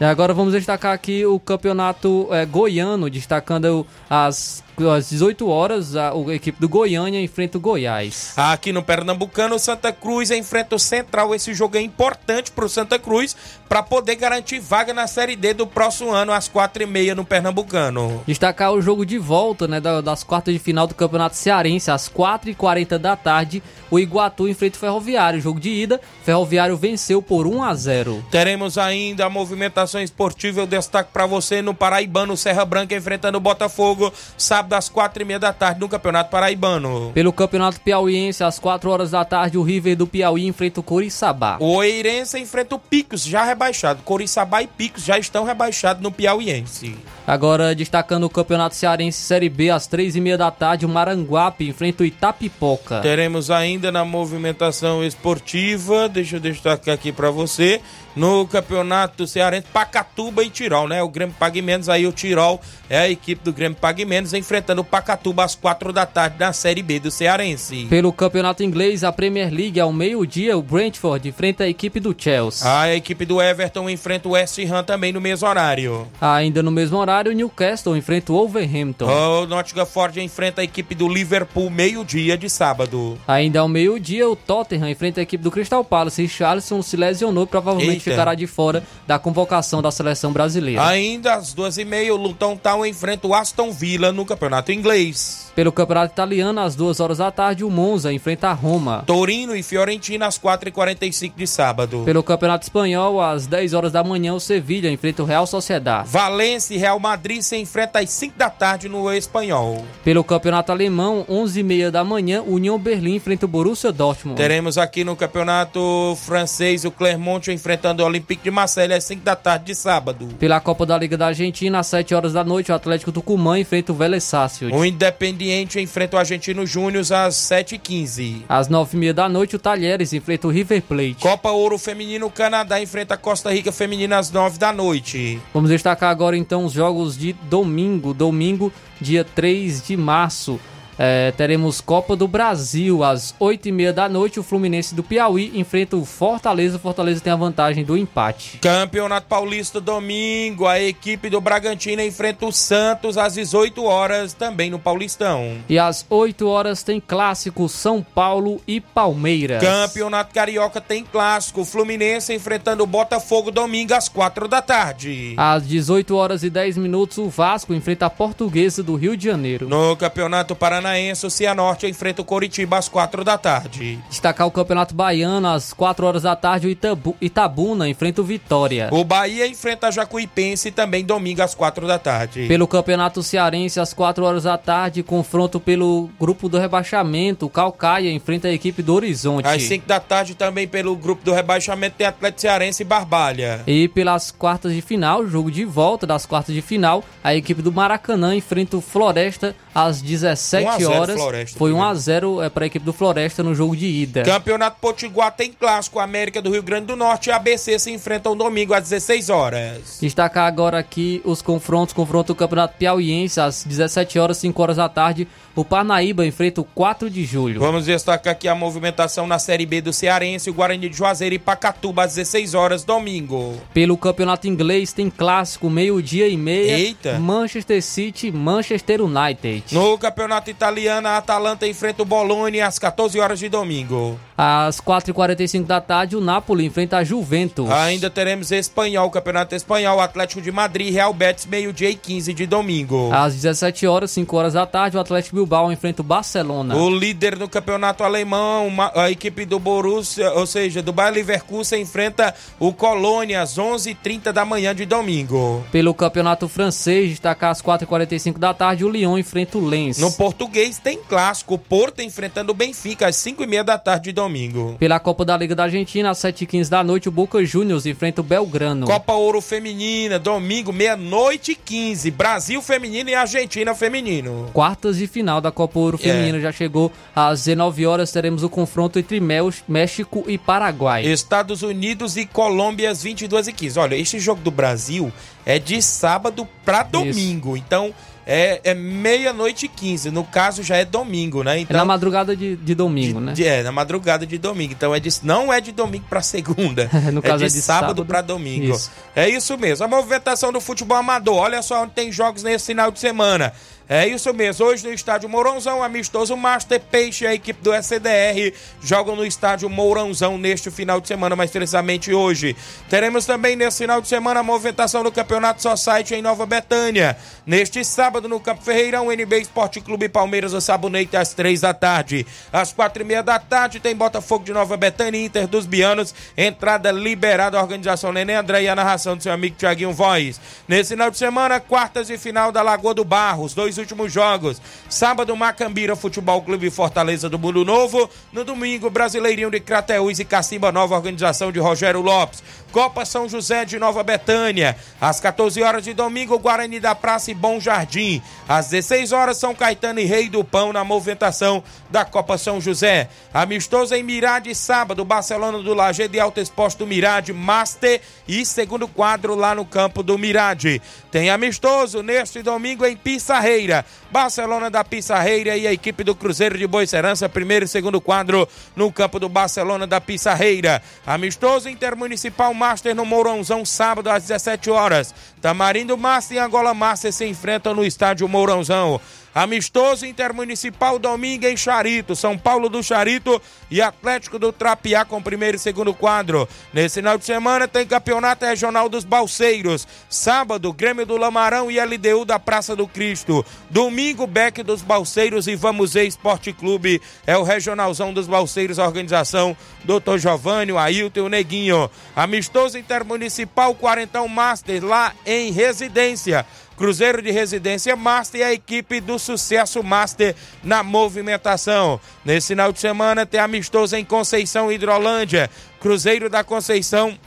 E agora vamos destacar aqui o campeonato é, goiano, destacando as às 18 horas, a, a, equipe do Goiânia enfrenta o Goiás. Aqui no Pernambucano, o Santa Cruz enfrenta o Central. Esse jogo é importante para o Santa Cruz para poder garantir vaga na Série D do próximo ano, às 4h30 no Pernambucano. Destacar o jogo de volta né, das quartas de final do Campeonato Cearense, às 4h40 da tarde. O Iguatu enfrenta o Ferroviário. Jogo de ida, Ferroviário venceu por 1 a 0 Teremos ainda a movimentação esportiva. Eu destaco para você no Paraibano, Serra Branca enfrentando o Botafogo. Sábado sábado às quatro e meia da tarde no Campeonato Paraibano. Pelo Campeonato Piauiense, às 4 horas da tarde, o River do Piauí enfrenta o Coriçaba. O Oeirense enfrenta o Picos, já rebaixado. Coriçaba e Picos já estão rebaixados no Piauiense. Agora, destacando o Campeonato Cearense Série B, às 3 e meia da tarde, o Maranguape enfrenta o Itapipoca. Teremos ainda na movimentação esportiva, deixa eu destacar aqui para você, no Campeonato Cearense, Pacatuba e Tirol, né? O Grêmio Pague Menos, aí o Tirol é a equipe do Grêmio Pague Menos, enfrentando o Pacatuba às 4 da tarde na Série B do Cearense. Pelo Campeonato Inglês, a Premier League, ao meio-dia, o Brentford enfrenta a equipe do Chelsea. A equipe do Everton enfrenta o West Ham também no mesmo horário. Ainda no mesmo horário, o Newcastle enfrenta o Wolverhampton. O Nottingham Forest enfrenta a equipe do Liverpool meio-dia de sábado. Ainda ao meio-dia, o Tottenham enfrenta a equipe do Crystal Palace. E Charleston se lesionou, provavelmente Eita. ficará de fora da convocação da seleção brasileira. Ainda às duas e meia, o Luton Town enfrenta o Aston Villa no Campeonato Inglês. Pelo Campeonato Italiano, às duas horas da tarde, o Monza enfrenta a Roma. Torino e Fiorentina às 4h45 de sábado. Pelo Campeonato Espanhol, às 10 horas da manhã, o Sevilha enfrenta o Real Sociedad. Valência e Real Madrid se enfrentam às 5 da tarde no Espanhol. Pelo Campeonato Alemão, 11h30 da manhã, o União Berlim enfrenta o Borussia Dortmund. Teremos aqui no Campeonato Francês o Clermont enfrentando o Olympique de Marseille às 5 da tarde de sábado. Pela Copa da Liga da Argentina, às 7 horas da noite, o Atlético Tucumã enfrenta o Vélez O Independiente enfrenta o Argentino Júnior às 7h15. Às 9h30 da noite, o Talheres enfrenta o River Plate. Copa Ouro Feminino, Canadá enfrenta a Costa Rica Feminina às 9 da noite. Vamos destacar agora então os jogos de domingo. Domingo, dia 3 de março. É, teremos Copa do Brasil às 8h30 da noite. O Fluminense do Piauí enfrenta o Fortaleza. O Fortaleza tem a vantagem do empate. Campeonato Paulista domingo, a equipe do Bragantino enfrenta o Santos às 18 horas também no Paulistão. E às 8 horas tem clássico São Paulo e Palmeiras. Campeonato Carioca tem clássico, Fluminense enfrentando o Botafogo domingo às 4 da tarde. Às 18 horas e 10 minutos, o Vasco enfrenta a Portuguesa do Rio de Janeiro. No Campeonato Paranaense, o Cianorte enfrenta o Coritiba às 4 da tarde. Destacar o Campeonato Baiano às 4 horas da tarde, o Itabu, Itabuna enfrenta o Vitória. O Bahia enfrenta a Jacuipense também domingo às 4 da tarde. Pelo Campeonato Cearense, às 4 horas da tarde, confronto pelo grupo do rebaixamento. O Calcaia enfrenta a equipe do Horizonte. Às 5 da tarde também pelo grupo do rebaixamento tem Atlético Cearense e Barbalha. E pelas quartas de final, jogo de volta das quartas de final, a equipe do Maracanã enfrenta o Floresta às 17 1 a 0 horas. Floresta, Foi 1 a primeiro. 0 é, para a equipe do Floresta no jogo de ida. Campeonato Potiguar tem clássico, América do Rio Grande do Norte e ABC se enfrentam domingo às 16 horas. Destacar agora aqui os confrontos. Confronto do Campeonato Piauiense às 17 horas, 5 horas da tarde. O Parnaíba enfrenta o 4 de julho. Vamos destacar aqui a movimentação na Série B do Cearense, o Guarani de Juazeiro e Pacatuba às 16 horas domingo. Pelo campeonato inglês tem clássico, meio-dia e meia. Eita. Manchester City, Manchester United. No Campeonato Italiano, a Atalanta enfrenta o Bologna às 14 horas de domingo. Às 4h45 da tarde, o Napoli enfrenta a Juventus. Ainda teremos Espanhol, Campeonato Espanhol, Atlético de Madrid Real Betis, meio-dia e 15 de domingo. Às 17 horas, 5 horas da tarde, o Atlético Bilbao enfrenta o Barcelona. O líder no campeonato alemão, a equipe do Borussia, ou seja, do Bayer Leverkusen, enfrenta o Colônia às 11h30 da manhã de domingo. Pelo campeonato francês, destacar às 4h45 da tarde, o Lyon enfrenta o Lens. No português tem clássico, Porto enfrentando o Benfica às 5h30 da tarde de domingo. Pela Copa da Liga da Argentina, às 7h15 da noite, o Boca Juniors enfrenta o Belgrano. Copa Ouro Feminina, domingo, meia-noite e 15, Brasil Feminino e Argentina Feminino. Quartas de final da Copa Ouro É. Feminina já chegou às 19 horas. Teremos o confronto entre México e Paraguai. Estados Unidos e Colômbia às 22 e 15. Olha, esse jogo do Brasil é de sábado pra domingo. Então, é, é meia-noite e 15. No caso, já é domingo, né? É Então, na madrugada de, de domingo, né? de- é, na madrugada de domingo. Então, é de, não é de domingo pra segunda. No é, caso, de é de sábado, sábado. pra domingo. Isso. É isso mesmo. A movimentação do futebol amador. Olha só onde tem jogos nesse final de semana. É isso mesmo. Hoje no estádio Mourãozão, amistoso Master Peixe e a equipe do SDR jogam no estádio Mourãozão neste final de semana, mais precisamente hoje. Teremos também nesse final de semana a movimentação do Campeonato Society em Nova Betânia. Neste sábado no Campo Ferreirão, NB Esporte Clube Palmeiras, o Sabonete às três da tarde. Às quatro e meia da tarde tem Botafogo de Nova Betânia e Inter dos Bianos. Entrada liberada a organização Nenê André e a narração do seu amigo Tiaguinho Voz. Nesse final de semana, quartas de final da Lagoa do Barro. Os dois dois últimos jogos. Sábado, Macambira Futebol Clube Fortaleza do Mundo Novo. No domingo, Brasileirinho de Crateús e Cacimba Nova, organização de Rogério Lopes. Copa São José de Nova Betânia. Às 14 horas de domingo, Guarani da Praça e Bom Jardim. Às 16 horas, São Caetano e Rei do Pão na movimentação da Copa São José. Amistoso em Mirade, sábado, Barcelona do Laje de Alto Exposto Mirade, Master e segundo quadro lá no campo do Mirade. Tem amistoso neste domingo em Pissarreira. Barcelona da Pissarreira e a equipe do Cruzeiro de Boicerança, primeiro e segundo quadro no campo do Barcelona da Pissarreira. Amistoso Intermunicipal Master no Mourãozão, sábado às 17 horas. Tamarindo Master e Angola Master se enfrentam no estádio Mourãozão. Amistoso Intermunicipal domingo em Charito, São Paulo do Charito e Atlético do Trapiá com primeiro e segundo quadro. Nesse final de semana tem Campeonato Regional dos Balseiros. Sábado, Grêmio do Lamarão e LDU da Praça do Cristo. Domingo, Beck dos Balseiros e Vamos E Esporte Clube. É o Regionalzão dos Balseiros, a organização Dr. Giovanni, Ailton e o Neguinho. Amistoso Intermunicipal Quarentão Master lá em residência. Cruzeiro de Residência Master e a equipe do Sucesso Master na movimentação. Nesse final de semana tem amistoso em Conceição Hidrolândia, Cruzeiro da Conceição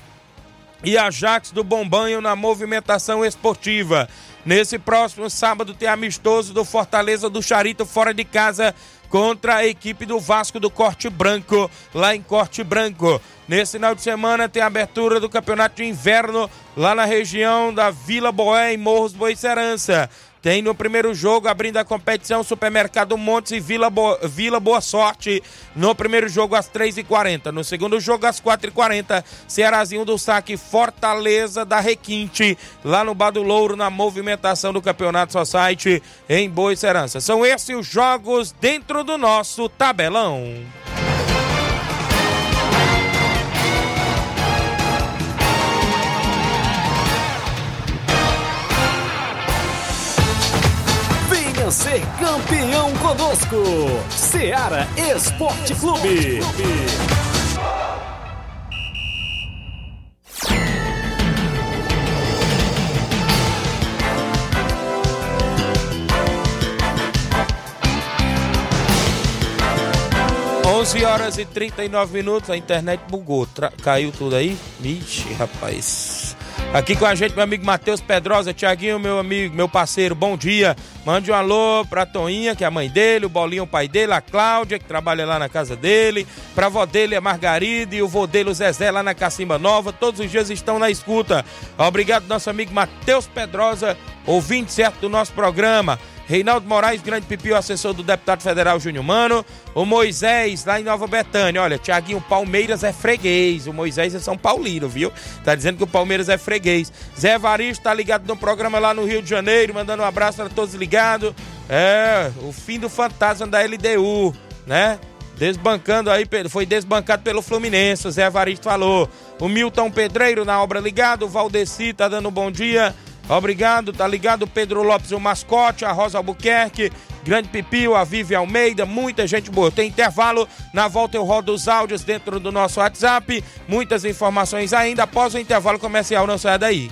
e Ajax do Bombanho na movimentação esportiva. Nesse próximo sábado tem amistoso do Fortaleza do Charito fora de casa contra a equipe do Vasco do Corte Branco, lá em Corte Branco. Nesse final de semana tem a abertura do Campeonato de Inverno lá na região da Vila Boé, em Morros Boicerança. Tem no primeiro jogo, abrindo a competição, Supermercado Montes e Vila, Bo... Vila Boa Sorte. No primeiro jogo, às 3h40. No segundo jogo, às 4h40, Cearazinho do Saque, Fortaleza da Requinte, lá no Bado Louro, na movimentação do Campeonato Society em Boicerança. São esses os jogos dentro do nosso tabelão. Ser campeão conosco. Seara Esporte Clube. 11 horas e 39 minutos, a internet bugou. Caiu tudo aí? Vixe, rapaz. Aqui com a gente, meu amigo Matheus Pedrosa, Tiaguinho, meu amigo, meu parceiro, bom dia. Mande um alô pra Toinha, que é a mãe dele, o Bolinho, o pai dele, a Cláudia, que trabalha lá na casa dele, pra avó dele, a Margarida, e o vô dele, o Zezé, lá na Cacimba Nova. Todos os dias estão na escuta. Obrigado, nosso amigo Matheus Pedrosa, ouvinte certo do nosso programa. Reinaldo Moraes, grande pipio, assessor do deputado federal Júnior Mano. O Moisés, lá em Nova Betânia. Olha, Tiaguinho, Palmeiras é freguês. O Moisés é São Paulino, viu? Tá dizendo que o Palmeiras é freguês. Zé Evaristo tá ligado no programa lá no Rio de Janeiro, mandando um abraço para todos ligados. É, o fim do fantasma da LDU, né? Desbancando aí, foi desbancado pelo Fluminense, o Zé Evaristo falou. O Milton Pedreiro na obra ligado, o Valdeci tá dando um bom dia. Obrigado, tá ligado? Pedro Lopes, o mascote, a Rosa Albuquerque, Grande Pipio, a Vivi Almeida, muita gente boa. Tem intervalo, na volta eu rodo os áudios dentro do nosso WhatsApp, muitas informações ainda. Após o intervalo comercial, não saia daí.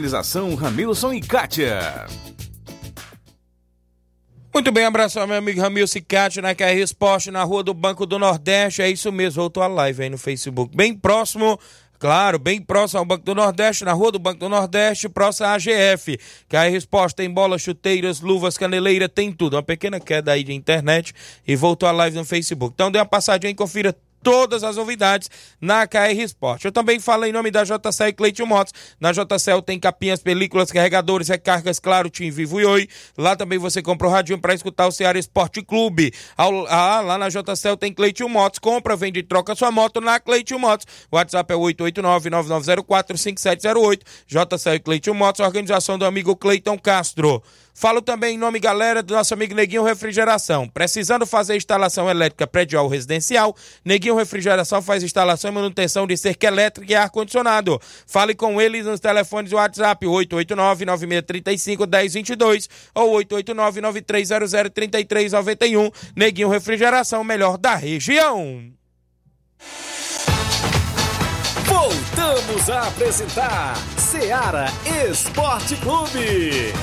Ramilson e Kátia. Muito bem, abraço ao meu amigo Ramil Cicate na KR Esporte, na Rua do Banco do Nordeste. É isso mesmo, voltou a live aí no Facebook. Bem próximo, claro, bem próximo ao Banco do Nordeste, na Rua do Banco do Nordeste, próximo à AGF. KR Esporte tem bolas, chuteiras, luvas, caneleira, tem tudo. Uma pequena queda aí de internet e voltou a live no Facebook. Então dê uma passadinha e confira todas as novidades na KR Sport. Eu também falo em nome da JCL Cleiton Motos. Na JCL tem capinhas, películas, carregadores, recargas, claro, Tim Vivo e Oi. Lá também você compra o radinho para escutar o Ceará Esporte Clube. Ah, lá na JCL tem Cleiton Motos. Compra, vende e troca sua moto na Cleiton Motos. WhatsApp é 889-9904-5708. JCL Cleiton Motos, organização do amigo Cleiton Castro. Falo também em nome, galera, do nosso amigo Neguinho Refrigeração. Precisando fazer instalação elétrica predial residencial, Neguinho Refrigeração faz instalação e manutenção de cerca elétrica e ar-condicionado. Fale com eles nos telefones do WhatsApp 889-9635-1022 ou 889-9300-3391. Neguinho Refrigeração, melhor da região. Voltamos a apresentar Seara Esporte Clube.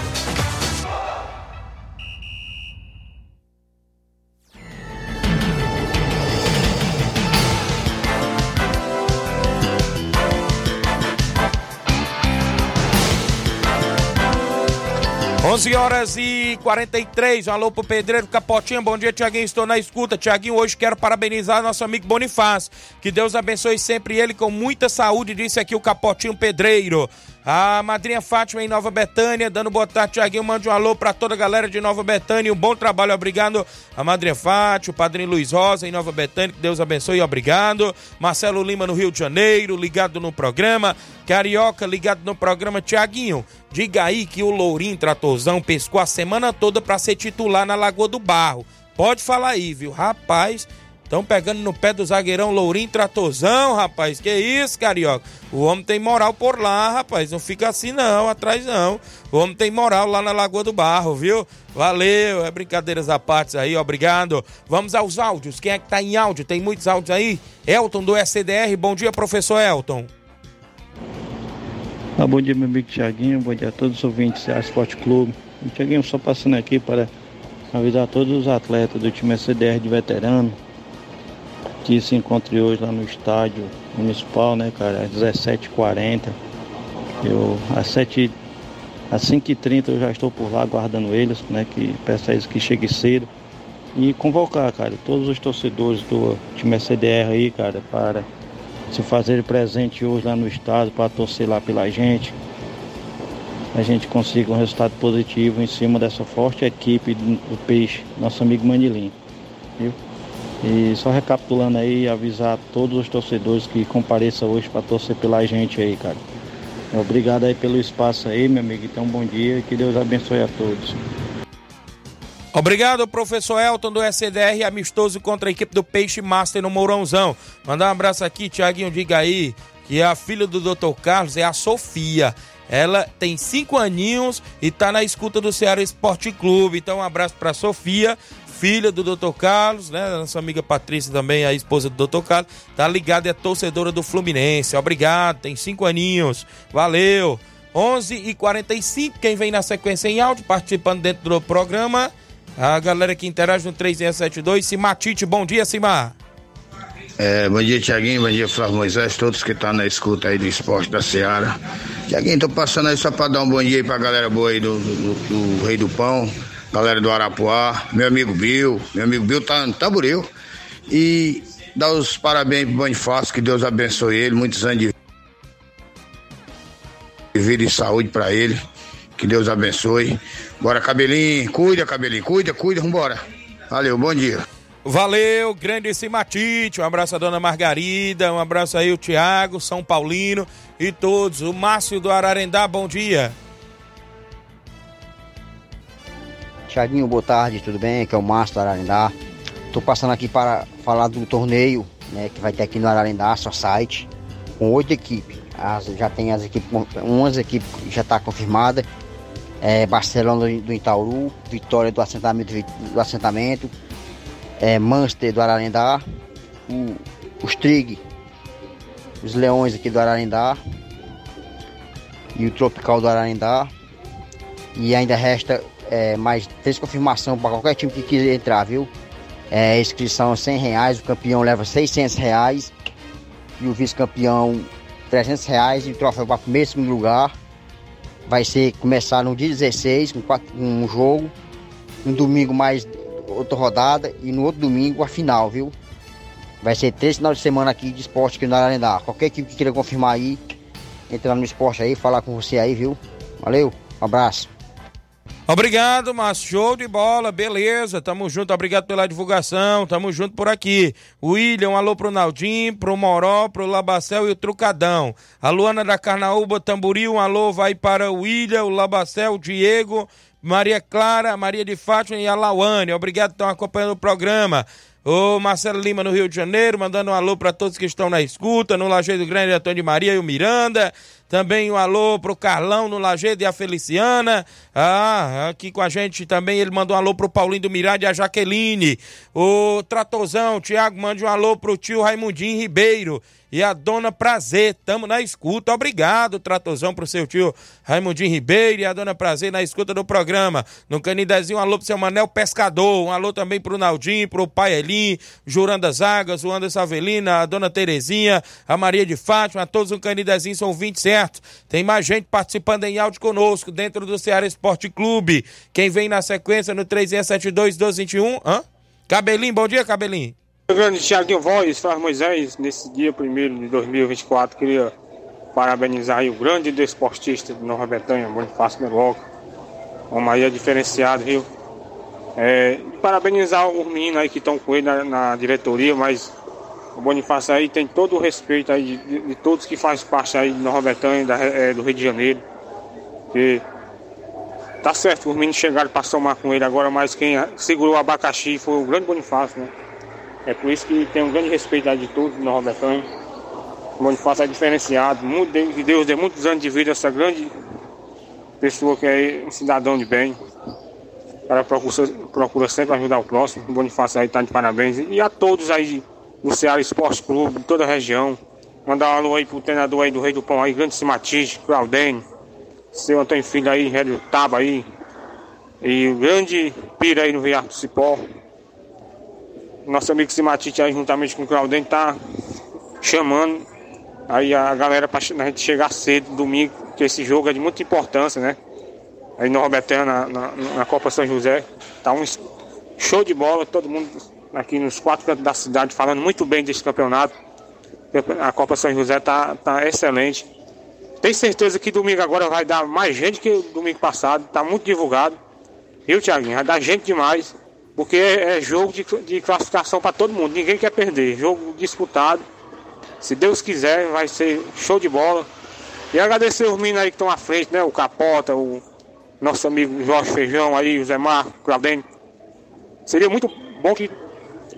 11 horas e 43, um alô pro Pedreiro Capotinha, bom dia Tiaguinho, estou na escuta. Tiaguinho, hoje quero parabenizar nosso amigo Bonifácio, que Deus abençoe sempre ele com muita saúde, disse aqui o Capotinho Pedreiro. A madrinha Fátima em Nova Betânia, dando boa tarde, Tiaguinho. Mande um alô para toda a galera de Nova Betânia. Um bom trabalho, obrigado. A madrinha Fátima, o padrinho Luiz Rosa em Nova Betânia, que Deus abençoe, obrigado. Marcelo Lima no Rio de Janeiro, ligado no programa. Carioca, ligado no programa. Tiaguinho, diga aí que o Lourinho Tratorzão pescou a semana toda para ser titular na Lagoa do Barro. Pode falar aí, viu? Rapaz, Estão pegando no pé do zagueirão Lourinho Tratozão, rapaz. Que isso, carioca? O homem tem moral por lá, rapaz. Não fica assim não, atrás não. O homem tem moral lá na Lagoa do Barro, viu? Valeu, é brincadeiras à parte aí, obrigado. Vamos aos áudios. Quem é que tá em áudio? Tem muitos áudios aí. Elton do SDR. Bom dia, professor Elton. Ah, bom dia, meu amigo Tiaguinho. Bom dia a todos os ouvintes do Esporte Clube. Tiaguinho, só passando aqui para avisar todos os atletas do time SDR de veterano que se encontre hoje lá no estádio municipal, né, cara, às 17h40. Eu, às 7 às 5h30 eu já estou por lá aguardando eles, né, que peço a eles que cheguem cedo. E convocar, cara, todos os torcedores do time CDR aí, cara, para se fazerem presente hoje lá no estado, para torcer lá pela gente. A gente consiga um resultado positivo em cima dessa forte equipe do Peixe, nosso amigo Manilim. Viu? E só recapitulando aí, avisar todos os torcedores que compareçam hoje para torcer pela gente aí, cara. Obrigado aí pelo espaço aí, meu amigo. Então, bom dia e que Deus abençoe a todos. Obrigado, professor Elton do SDR, amistoso contra a equipe do Peixe Master no Mourãozão. Mandar um abraço aqui, Tiaguinho, diga aí, que a filha do Dr. Carlos é a Sofia. Ela tem cinco aninhos e tá na escuta do Ceará Esporte Clube. Então, um abraço pra Sofia filha do Dr. Carlos, né? Nossa amiga Patrícia também, a esposa do Dr. Carlos, tá ligada e é torcedora do Fluminense. Obrigado, tem cinco aninhos. Valeu. 11 e 45 quem vem na sequência em áudio, participando dentro do programa. A galera que interage no 3672, Simatite, bom dia, Simar. É, bom dia, Tiaguinho, bom dia, Flávio Moisés, todos que estão tá na escuta aí do esporte da Seara. Tiaguinho, tô passando aí só para dar um bom dia aí pra galera boa aí do, do, do, do Rei do Pão, galera do Arapuá, meu amigo Bill, meu amigo Bill tá no Tamboril. E dar os parabéns pro Bonifácio, que Deus abençoe ele, muitos anos de vida e saúde para ele. Que Deus abençoe. Bora, cabelinho, cuida, cabelinho, cuida, cuida, vambora. Valeu, bom dia. Valeu, grande Simatite, um abraço à dona Margarida, um abraço aí o Tiago, São Paulino e todos. O Márcio do Ararendá, bom dia. Tiaguinho, boa tarde, tudo bem? Aqui é o Márcio do Ararendá. Estou passando aqui para falar do torneio né, que vai ter aqui no Ararendá, só site, com oito equipes. As, já tem as equipes, umas equipes já está confirmada. É, Barcelona do Itaúru, Vitória do assentamento, do assentamento é, Manchester do Ararendá, o, os Trig, os Leões aqui do Ararendá e o Tropical do Ararendá. E ainda resta é, mais três confirmações para qualquer time que quiser entrar, viu? É, inscrição 100 reais, o campeão leva 600 reais e o vice-campeão 300 reais e o troféu para primeiro e segundo lugar. Vai ser começar no dia 16 com quatro, um jogo, um domingo mais outra rodada e no outro domingo a final, viu? Vai ser três finais de semana aqui de esporte aqui no Ararendá. Qualquer equipe que queira confirmar aí, entra lá no esporte aí, falar com você aí, viu? Valeu, um abraço. Obrigado, Márcio. Show de bola, beleza. Tamo junto, obrigado pela divulgação. Tamo junto por aqui. William, alô pro Naldim, pro Moró, pro Labacel e o Trucadão. A Luana da Carnaúba, Tamboril, um alô vai para o William, o Labacel, o Diego, Maria Clara, Maria de Fátima e a Lauane. Obrigado por estar acompanhando o programa. O Marcelo Lima no Rio de Janeiro, mandando um alô para todos que estão na escuta, no Lajeado Grande, Antônio de Maria e o Miranda. Também um alô pro Carlão no Lajeado e a Feliciana. Ah, aqui com a gente também ele mandou um alô pro Paulinho do Miranda e a Jaqueline. O Tratozão, Tiago, mande um alô pro tio Raimundinho Ribeiro e a dona Prazer. Tamo na escuta. Obrigado, Tratozão, pro seu tio Raimundinho Ribeiro e a dona Prazer na escuta do programa. No Canidezinho, um alô pro seu Manel Pescador. Um alô também pro Naldinho, pro Pai Elim, Juranda Zagas, o Anderson Avelina, a dona Terezinha, a Maria de Fátima, a todos no Canidezinho são 20 certo. Tem mais gente participando em áudio conosco dentro do Ceará Esporte Clube. Quem vem na sequência no 3672-1221? Hã? Cabelinho, bom dia, Cabelinho. Grande Thiaguinho Voz, Faz Moisés, nesse dia 1 de 2024, queria parabenizar o grande desportista de Nova Betânia, Bonifácio Meloca. Uma aí é diferenciado, viu? É, parabenizar os meninos aí que estão com ele na, na, diretoria, mas o Bonifácio aí tem todo o respeito aí de, de, de todos que fazem parte aí de Nova Betânia, da, é, do Rio de Janeiro. Que tá certo, os meninos chegaram para somar com ele agora, mas quem segurou o abacaxi foi o grande Bonifácio, né? É por isso que tem um grande respeito de todos de Nova Betânia. O Bonifácio é diferenciado, muito, Deus dê muitos anos de vida a essa grande pessoa que é um cidadão de bem. Cara procura, procura sempre ajudar o próximo. O Bonifácio aí tá de parabéns. E a todos aí do Ceará Esporte Clube, de toda a região. Mandar um alô aí pro treinador aí do Rei do Pão aí, grande Simatite, Claudene, seu Antônio Filho aí, Hélio Taba aí. E o grande Pira aí no Viar do Cipó. Nosso amigo Simatite aí, juntamente com o Claudene, tá chamando aí a galera pra a gente chegar cedo, domingo, que esse jogo é de muita importância, né? Aí no Robertão, na, na, na Copa São José. Tá um show de bola, todo mundo aqui nos quatro cantos da cidade falando muito bem desse campeonato. A Copa São José tá, tá excelente. Tenho certeza que domingo agora vai dar mais gente que domingo passado. Tá muito divulgado. Viu, Tiaguinho? Vai dar gente demais. Porque é, é jogo de, de classificação para todo mundo. Ninguém quer perder. Jogo disputado. Se Deus quiser, vai ser show de bola. E agradecer os meninos aí que estão à frente, né? O Capota, o nosso amigo Jorge Feijão aí, o Zé Marco, o Claudênio. Seria muito bom que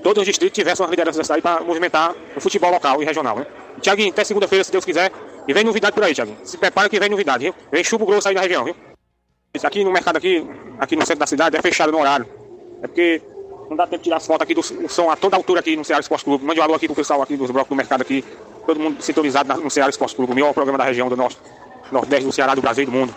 todos os distritos tivessem uma liderança da cidade para movimentar o futebol local e regional, né? Tiaguinho, até segunda-feira, se Deus quiser. E vem novidade por aí, Tiaguinho. Se prepara que vem novidade, viu? Vem chupo grosso aí na região, viu? Aqui no mercado aqui, aqui no centro da cidade, é fechado no horário. É porque não dá tempo de tirar as fotos aqui do som a toda altura aqui no Ceará Esporte Clube. Mande um alô aqui pro pessoal aqui dos blocos do mercado aqui. Todo mundo sintonizado no Ceará Esporte Clube. O melhor programa da região do nosso Nordeste, do Ceará, do Brasil e do mundo.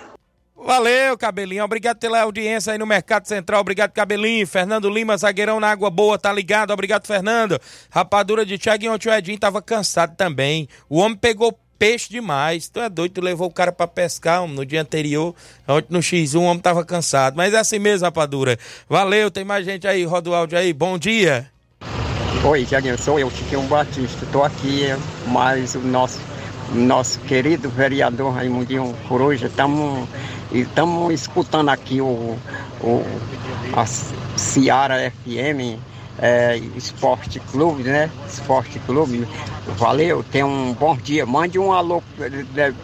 Valeu, Cabelinho. Obrigado pela audiência aí no Mercado Central. Obrigado, Cabelinho. Fernando Lima, zagueirão na Água Boa, tá ligado? Obrigado, Fernando. Rapadura de Thiaguinho, o Edinho tava cansado também. O homem pegou peixe demais. Tu é doido, tu levou o cara pra pescar no dia anterior. Ontem no X1 o homem tava cansado. Mas é assim mesmo, Rapadura. Valeu, tem mais gente aí. Roda o áudio aí. Bom dia. Oi, Tiaguinho, sou eu, Chiquinho Batista. Tô aqui, mais o nosso, nosso querido vereador Raimundinho Coruja. Estamos escutando aqui o, o a Ciara FM é, Esporte Clube, né? Esporte Clube. Valeu, tenha um bom dia. Mande um alô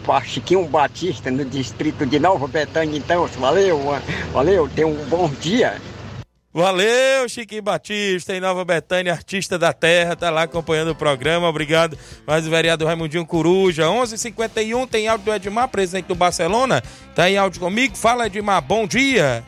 para Chiquinho Batista, no distrito de Nova Betânia, então. Valeu, valeu, tenha um bom dia. Valeu, Chiquinho Batista, em Nova Betânia, artista da terra, tá lá acompanhando o programa. Obrigado. Mais o vereador Raimundinho Coruja. 11:51 tem áudio do Edmar, presidente do Barcelona. Tá em áudio comigo. Fala, Edmar. Bom dia.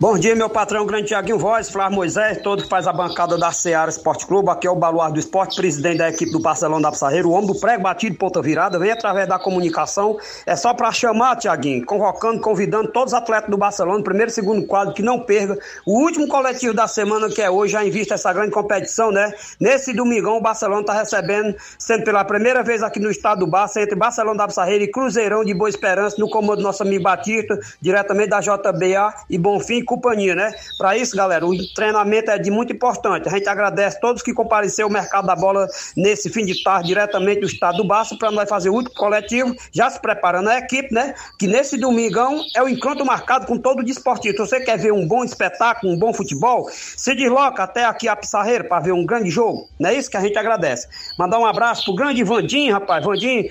Bom dia, meu patrão, grande Tiaguinho Voz, Flávio Moisés, todo que faz a bancada da Seara Esporte Clube. Aqui é o Baluar do Esporte, presidente da equipe do Barcelona da Pissarreira, o homem do prego batido, ponta virada, vem através da comunicação. É só para chamar, Tiaguinho, convocando, convidando todos os atletas do Barcelona, primeiro e segundo quadro, que não perca. O último coletivo da semana, que é hoje, já em vista essa grande competição, né? Nesse domingão, o Barcelona está recebendo, sendo pela primeira vez aqui no estado do Barça, entre Barcelona da Pissarreira e Cruzeirão de Boa Esperança, no comando do nosso amigo Batista, diretamente da JBA e Bonfim companhia, né? Para isso, galera, o treinamento é de muito importante. A gente agradece todos que compareceram ao mercado da bola nesse fim de tarde, diretamente do estado do Baço, para nós fazer o último coletivo, já se preparando a equipe, né? Que nesse domingão é o encontro marcado com todo o desportivo. Se você quer ver um bom espetáculo, um bom futebol, se desloca até aqui a Pissarreira para ver um grande jogo. Não é isso que a gente agradece. Mandar um abraço pro grande Vandim, rapaz. Vandim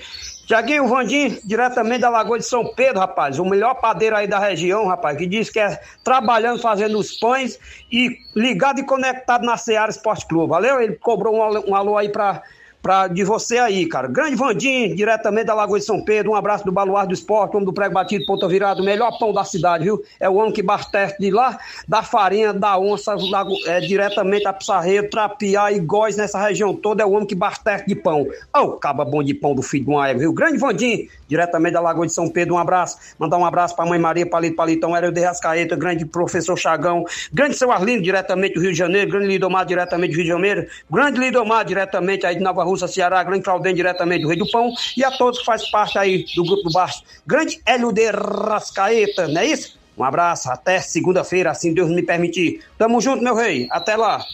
Tiaguinho Vandim, diretamente da Lagoa de São Pedro, rapaz, o melhor padeiro aí da região, rapaz, que diz que é trabalhando, fazendo os pães e ligado e conectado na Seara Esporte Clube. Valeu? Ele cobrou um, alô aí pra, pra, de você aí, cara. Grande Vandim, diretamente da Lagoa de São Pedro, um abraço do Baluar do Esporte, homem do prego batido, ponta virada, o melhor pão da cidade, viu? É o homem que abastece de lá, da farinha, da onça, lago, é, diretamente a Pissarreiro, Trapiá e Góis, nessa região toda, é o homem que abastece de pão. Ô, oh, caba bom de pão do filho de uma égua, viu? Grande Vandim, diretamente da Lagoa de São Pedro, um abraço. Mandar um abraço pra mãe Maria Palito Palitão, Hélio de Rascaeta, grande professor Chagão, grande seu Arlindo, diretamente do Rio de Janeiro, grande Lidomar, diretamente do Rio de Janeiro, grande Lidomar, diretamente aí de Nova Rússia, Ceará, grande Claudem, diretamente do Rei do Pão, e a todos que fazem parte aí do Grupo do Baixo. Grande Hélio de Rascaeta, não é isso? Um abraço, até segunda-feira, assim Deus me permitir. Tamo junto, meu rei, até lá.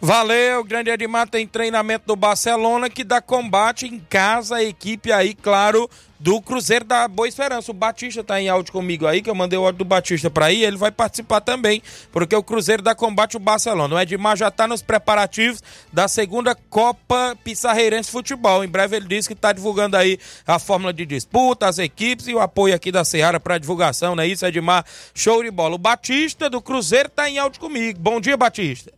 Valeu, grande Edmar tem treinamento do Barcelona que dá combate em casa, a equipe aí, claro, do Cruzeiro da Boa Esperança. O Batista tá em áudio comigo aí, que eu mandei o áudio do Batista para aí, ele vai participar também, porque o Cruzeiro dá combate o Barcelona. O Edmar já tá nos preparativos da segunda Copa Pissarreirense Futebol. Em breve ele disse que tá divulgando aí a fórmula de disputa, as equipes e o apoio aqui da Seara para divulgação, não é isso, Edmar? Show de bola. O Batista do Cruzeiro tá em áudio comigo. Bom dia, Batista.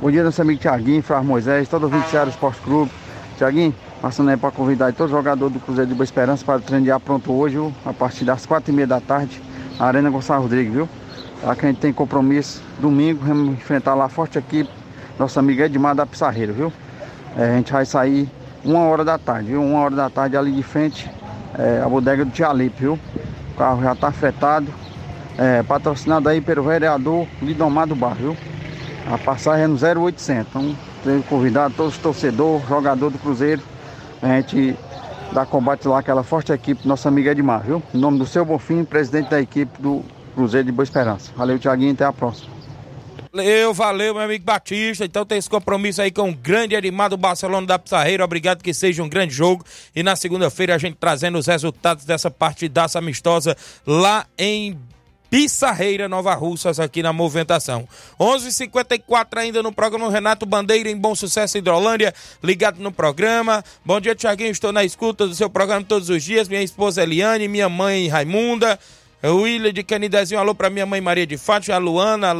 Bom dia, nosso amigo Tiaguinho, Flávio Moisés, todo ouvinte do Ceará Esporte Clube. Tiaguinho, passando aí para convidar todo jogador do Cruzeiro de Boa Esperança para o treino pronto hoje, a partir das quatro e meia da tarde, na Arena Gonçalo Rodrigues, viu? Tá que a gente tem compromisso domingo, vamos enfrentar lá forte equipe, nosso amigo Edmar da Pissarreira, viu? É, a gente vai sair uma hora da tarde, viu? Uma hora da tarde ali de frente, é, a bodega do Tialipe, viu? O carro já está afetado, é, patrocinado aí pelo vereador Lidomar do Bar, viu? A passagem é no 0800. Então, tenho convidado todos os torcedores, jogador do Cruzeiro, a gente dar combate lá aquela forte equipe, nossa amiga Edmar, viu? Em nome do seu Bonfim, presidente da equipe do Cruzeiro de Boa Esperança. Valeu, Tiaguinho, até a próxima. Valeu, valeu, meu amigo Batista. Então tem esse compromisso aí com o grande Edmar do Barcelona da Pissarreira. Obrigado que seja um grande jogo. E na segunda-feira a gente trazendo os resultados dessa partidaça amistosa lá em Pissarreira, Nova Russas, aqui na movimentação. 11:54 h 54 ainda no programa Renato Bandeira, em Bom Sucesso, Hidrolândia, ligado no programa. Bom dia, Tiaguinho, estou na escuta do seu programa todos os dias. Minha esposa Eliane, minha mãe Raimunda. William de Canidezinho, alô pra minha mãe Maria de Fátima, a Luana,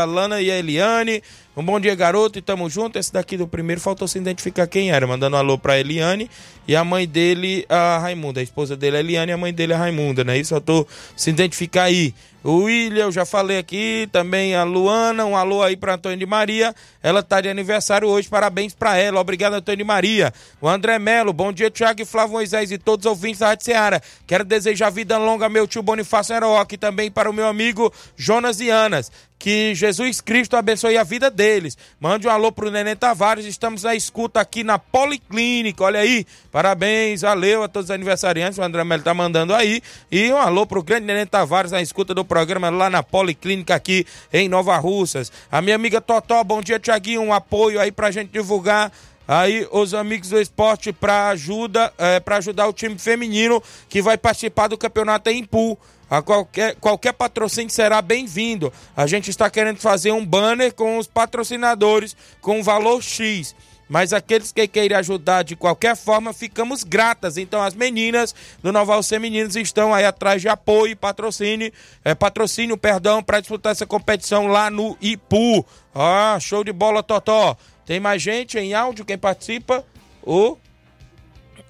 a Lana e a Eliane. Um bom dia, garoto, e tamo junto. Esse daqui do primeiro faltou se identificar quem era, mandando um alô pra Eliane e a mãe dele, a Raimunda. A esposa dele é Eliane e a mãe dele é Raimunda, né? Isso tô se identificar aí. O William, eu já falei aqui, também a Luana, um alô aí para Antônio de Maria. Ela tá de aniversário hoje, parabéns para ela. Obrigado, Antônio de Maria. O André Melo, bom dia, Tiago e Flávio Moisés e todos os ouvintes da Rádio Seara. Quero desejar vida longa meu tio Bonifácio e também para o meu amigo Jonas e Anas. Que Jesus Cristo abençoe a vida deles. Mande um alô pro Nenê Tavares. Estamos na escuta aqui na Policlínica. Olha aí. Parabéns, valeu a todos os aniversariantes. O André Melo tá mandando aí. E um alô pro grande Nenê Tavares na escuta do programa lá na Policlínica aqui em Nova Russas. A minha amiga Totó, bom dia, Tiaguinho. Um apoio aí pra gente divulgar aí os amigos do esporte para ajuda é, para ajudar o time feminino que vai participar do campeonato em Pool. A qualquer, qualquer patrocínio será bem-vindo. A gente está querendo fazer um banner com os patrocinadores com valor X. Mas aqueles que queiram ajudar de qualquer forma, ficamos gratas. Então as meninas do Noval Meninos estão aí atrás de apoio e patrocínio, é, patrocínio, perdão, para disputar essa competição lá no Ipu. Ah, show de bola, Totó. Tem mais gente em áudio, quem participa? O,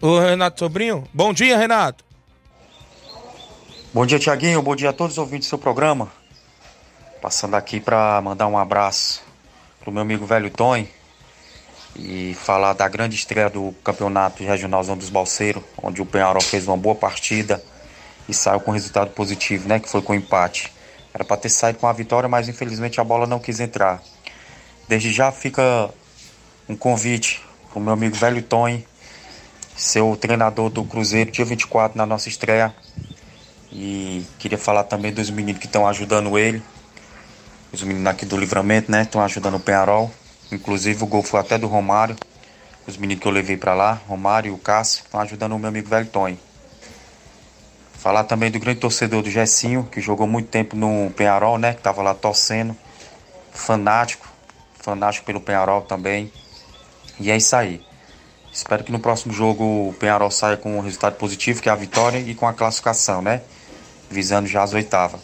o Renato Sobrinho. Bom dia, Renato. Bom dia, Tiaguinho. Bom dia a todos os ouvintes do seu programa. Passando aqui para mandar um abraço pro meu amigo velho Tony e falar da grande estreia do campeonato regionalzão dos Balseiros, onde o Penharol fez uma boa partida e saiu com resultado positivo, né? Que foi com empate. Era para ter saído com a vitória, mas infelizmente a bola não quis entrar. Desde já fica um convite pro meu amigo velho Tony, ser o treinador do Cruzeiro, dia 24, na nossa estreia. E queria falar também dos meninos que estão ajudando ele. Os meninos aqui do Livramento, né? Estão ajudando o Penharol. Inclusive o gol foi até do Romário. Os meninos que eu levei para lá, Romário e o Cássio, estão ajudando o meu amigo velho Tony. Falar também do grande torcedor do Gessinho, que jogou muito tempo no Penharol, né? Que tava lá torcendo. Fanático. Fanático pelo Penharol também. E é isso aí. Espero que no próximo jogo o Penharol saia com um resultado positivo, que é a vitória, e com a classificação, né? Visando já as oitavas.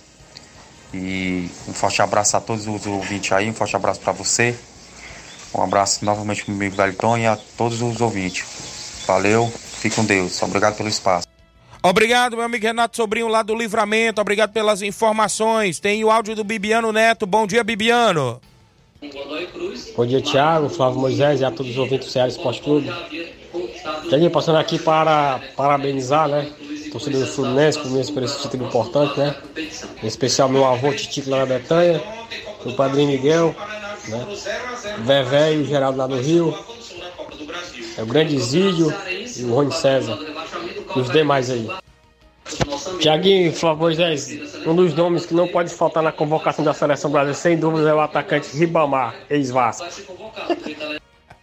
E um forte abraço a todos os ouvintes aí, um forte abraço para você. Um abraço novamente pro meu amigo Velton e a todos os ouvintes. Valeu, fique com Deus. Obrigado pelo espaço. Obrigado, meu amigo Renato Sobrinho, lá do Livramento. Obrigado pelas informações. Tem o áudio do Bibiano Neto. Bom dia, Bibiano. Bom dia, Thiago, Flávio Moisés e a todos os ouvintes do Ceará Esporte Clube. Janine, passando aqui para parabenizar, né? Torcedor do Fluminense, Fluminense por esse título importante, né? Em especial meu avô Titico lá na Betanha, o padrinho Miguel, né? Vevé e o Geraldo lá no Rio. É o grande Zídio e o Rony César. E os demais aí. Tiaguinho, Flávio um dos nomes que não pode faltar na convocação da seleção brasileira, sem dúvida, é o atacante Ribamar, ex-Vasco.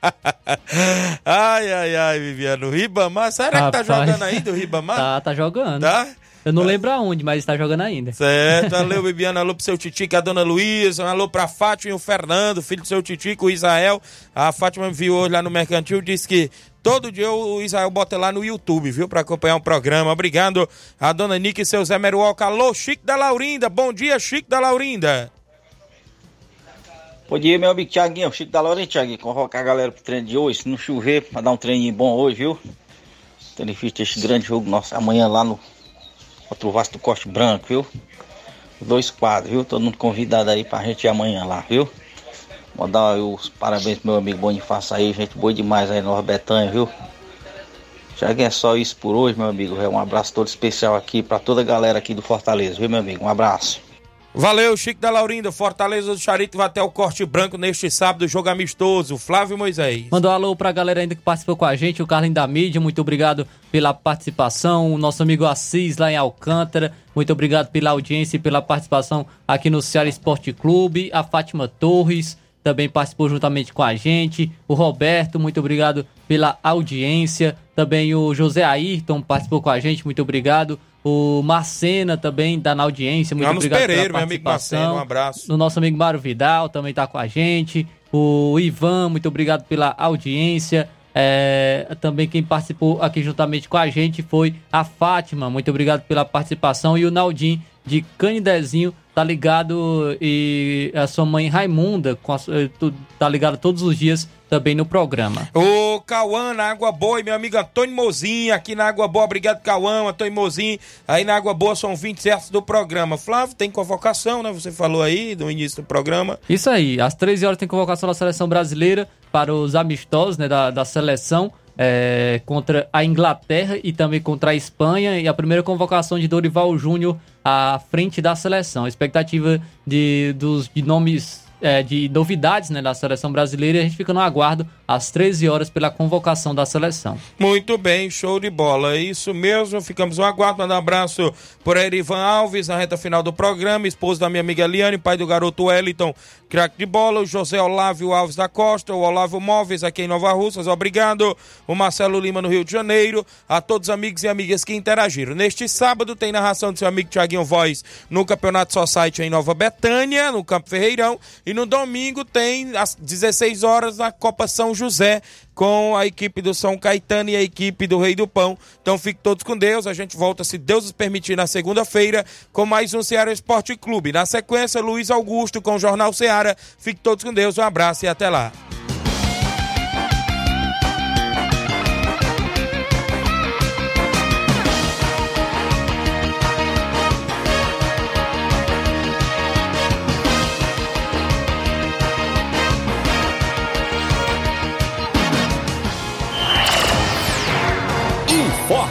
ai, ai, ai, Viviano. Ribamar, será que tá jogando ainda o Ribamar? Tá, tá jogando. Tá? Eu não lembro aonde, mas está jogando ainda. Certo, valeu, Bibiana, alô pro seu Titico, a dona Luísa, alô pra Fátima e o Fernando, filho do seu Titico, o Israel. A Fátima me viu hoje lá no Mercantil, disse que todo dia o Israel bota lá no YouTube, viu, pra acompanhar o programa. Obrigado a dona Nick e seu Zé Meruoca. Alô, Chico da Laurinda, bom dia, Chico da Laurinda. Bom dia, meu amigo Tiaguinho, Chico da Laurinda, Tiaguinho, convocar a galera pro treino de hoje, se não chover, pra dar um treininho bom hoje, viu? Tendo visto este grande jogo nosso amanhã lá no contra o Vasco do Corte Branco, viu? Dois quadros, viu? Todo mundo convidado aí pra gente ir amanhã lá, viu? Mandar os parabéns pro meu amigo Bonifácio aí, gente boa demais aí no Betânia, viu? Que é só isso por hoje, meu amigo. É um abraço todo especial aqui para toda a galera aqui do Fortaleza, viu, meu amigo? Um abraço. Valeu, Chico da Laurinda. Fortaleza do Charito vai até o corte branco neste sábado, jogo amistoso. Flávio Moisés. Mandou um alô pra galera ainda que participou com a gente, o Carlinho da Mídia, muito obrigado pela participação. O nosso amigo Assis lá em Alcântara, muito obrigado pela audiência e pela participação aqui no Ceará Esporte Clube. A Fátima Torres também participou juntamente com a gente. O Roberto, muito obrigado pela audiência. Também o José Ayrton participou com a gente, muito obrigado. O Marcena também está na audiência, muito Vamos obrigado Pereira, pela meu amigo participação. Marceno, um abraço. O nosso amigo Mário Vidal também está com a gente. O Ivan, muito obrigado pela audiência. É, também quem participou aqui juntamente com a gente foi a Fátima, muito obrigado pela participação. E o Naldim de Canidezinho tá ligado e a sua mãe Raimunda a, eh, tá ligado todos os dias também no programa. Ô, Cauã, na Água Boa, e meu amigo Antônio Mozinho, aqui na Água Boa. Obrigado, Cauã, Antônio Mozinho. Aí na Água Boa são 20 certos do programa. Flávio, tem convocação, né? Você falou aí no início do programa. Isso aí, às 13 horas tem convocação da seleção brasileira para os amistosos né, da, da seleção é, contra a Inglaterra e também contra a Espanha. E a primeira convocação de Dorival Júnior à frente da seleção. A expectativa de, dos, de nomes. é, de novidades né, da seleção brasileira a gente fica no aguardo às 13 horas pela convocação da seleção. Muito bem, show de bola. É isso mesmo, ficamos no aguardo. Manda um abraço por Erivan Alves, na reta final do programa, esposo da minha amiga Eliane, pai do garoto Wellington, craque de bola, o José Olávio Alves da Costa, o Olavo Móveis aqui em Nova Russas, obrigado. O Marcelo Lima no Rio de Janeiro, a todos os amigos e amigas que interagiram. Neste sábado tem narração do seu amigo Tiaguinho Voz no Campeonato Society em Nova Betânia, no Campo Ferreirão, e no domingo tem às 16 horas na Copa José com a equipe do São Caetano e a equipe do Rei do Pão. Então fiquem todos com Deus. A gente volta, se Deus nos permitir, na segunda-feira com mais um Ceará Esporte Clube. Na sequência, Luiz Augusto com o Jornal Ceará. Fiquem todos com Deus. Um abraço e até lá.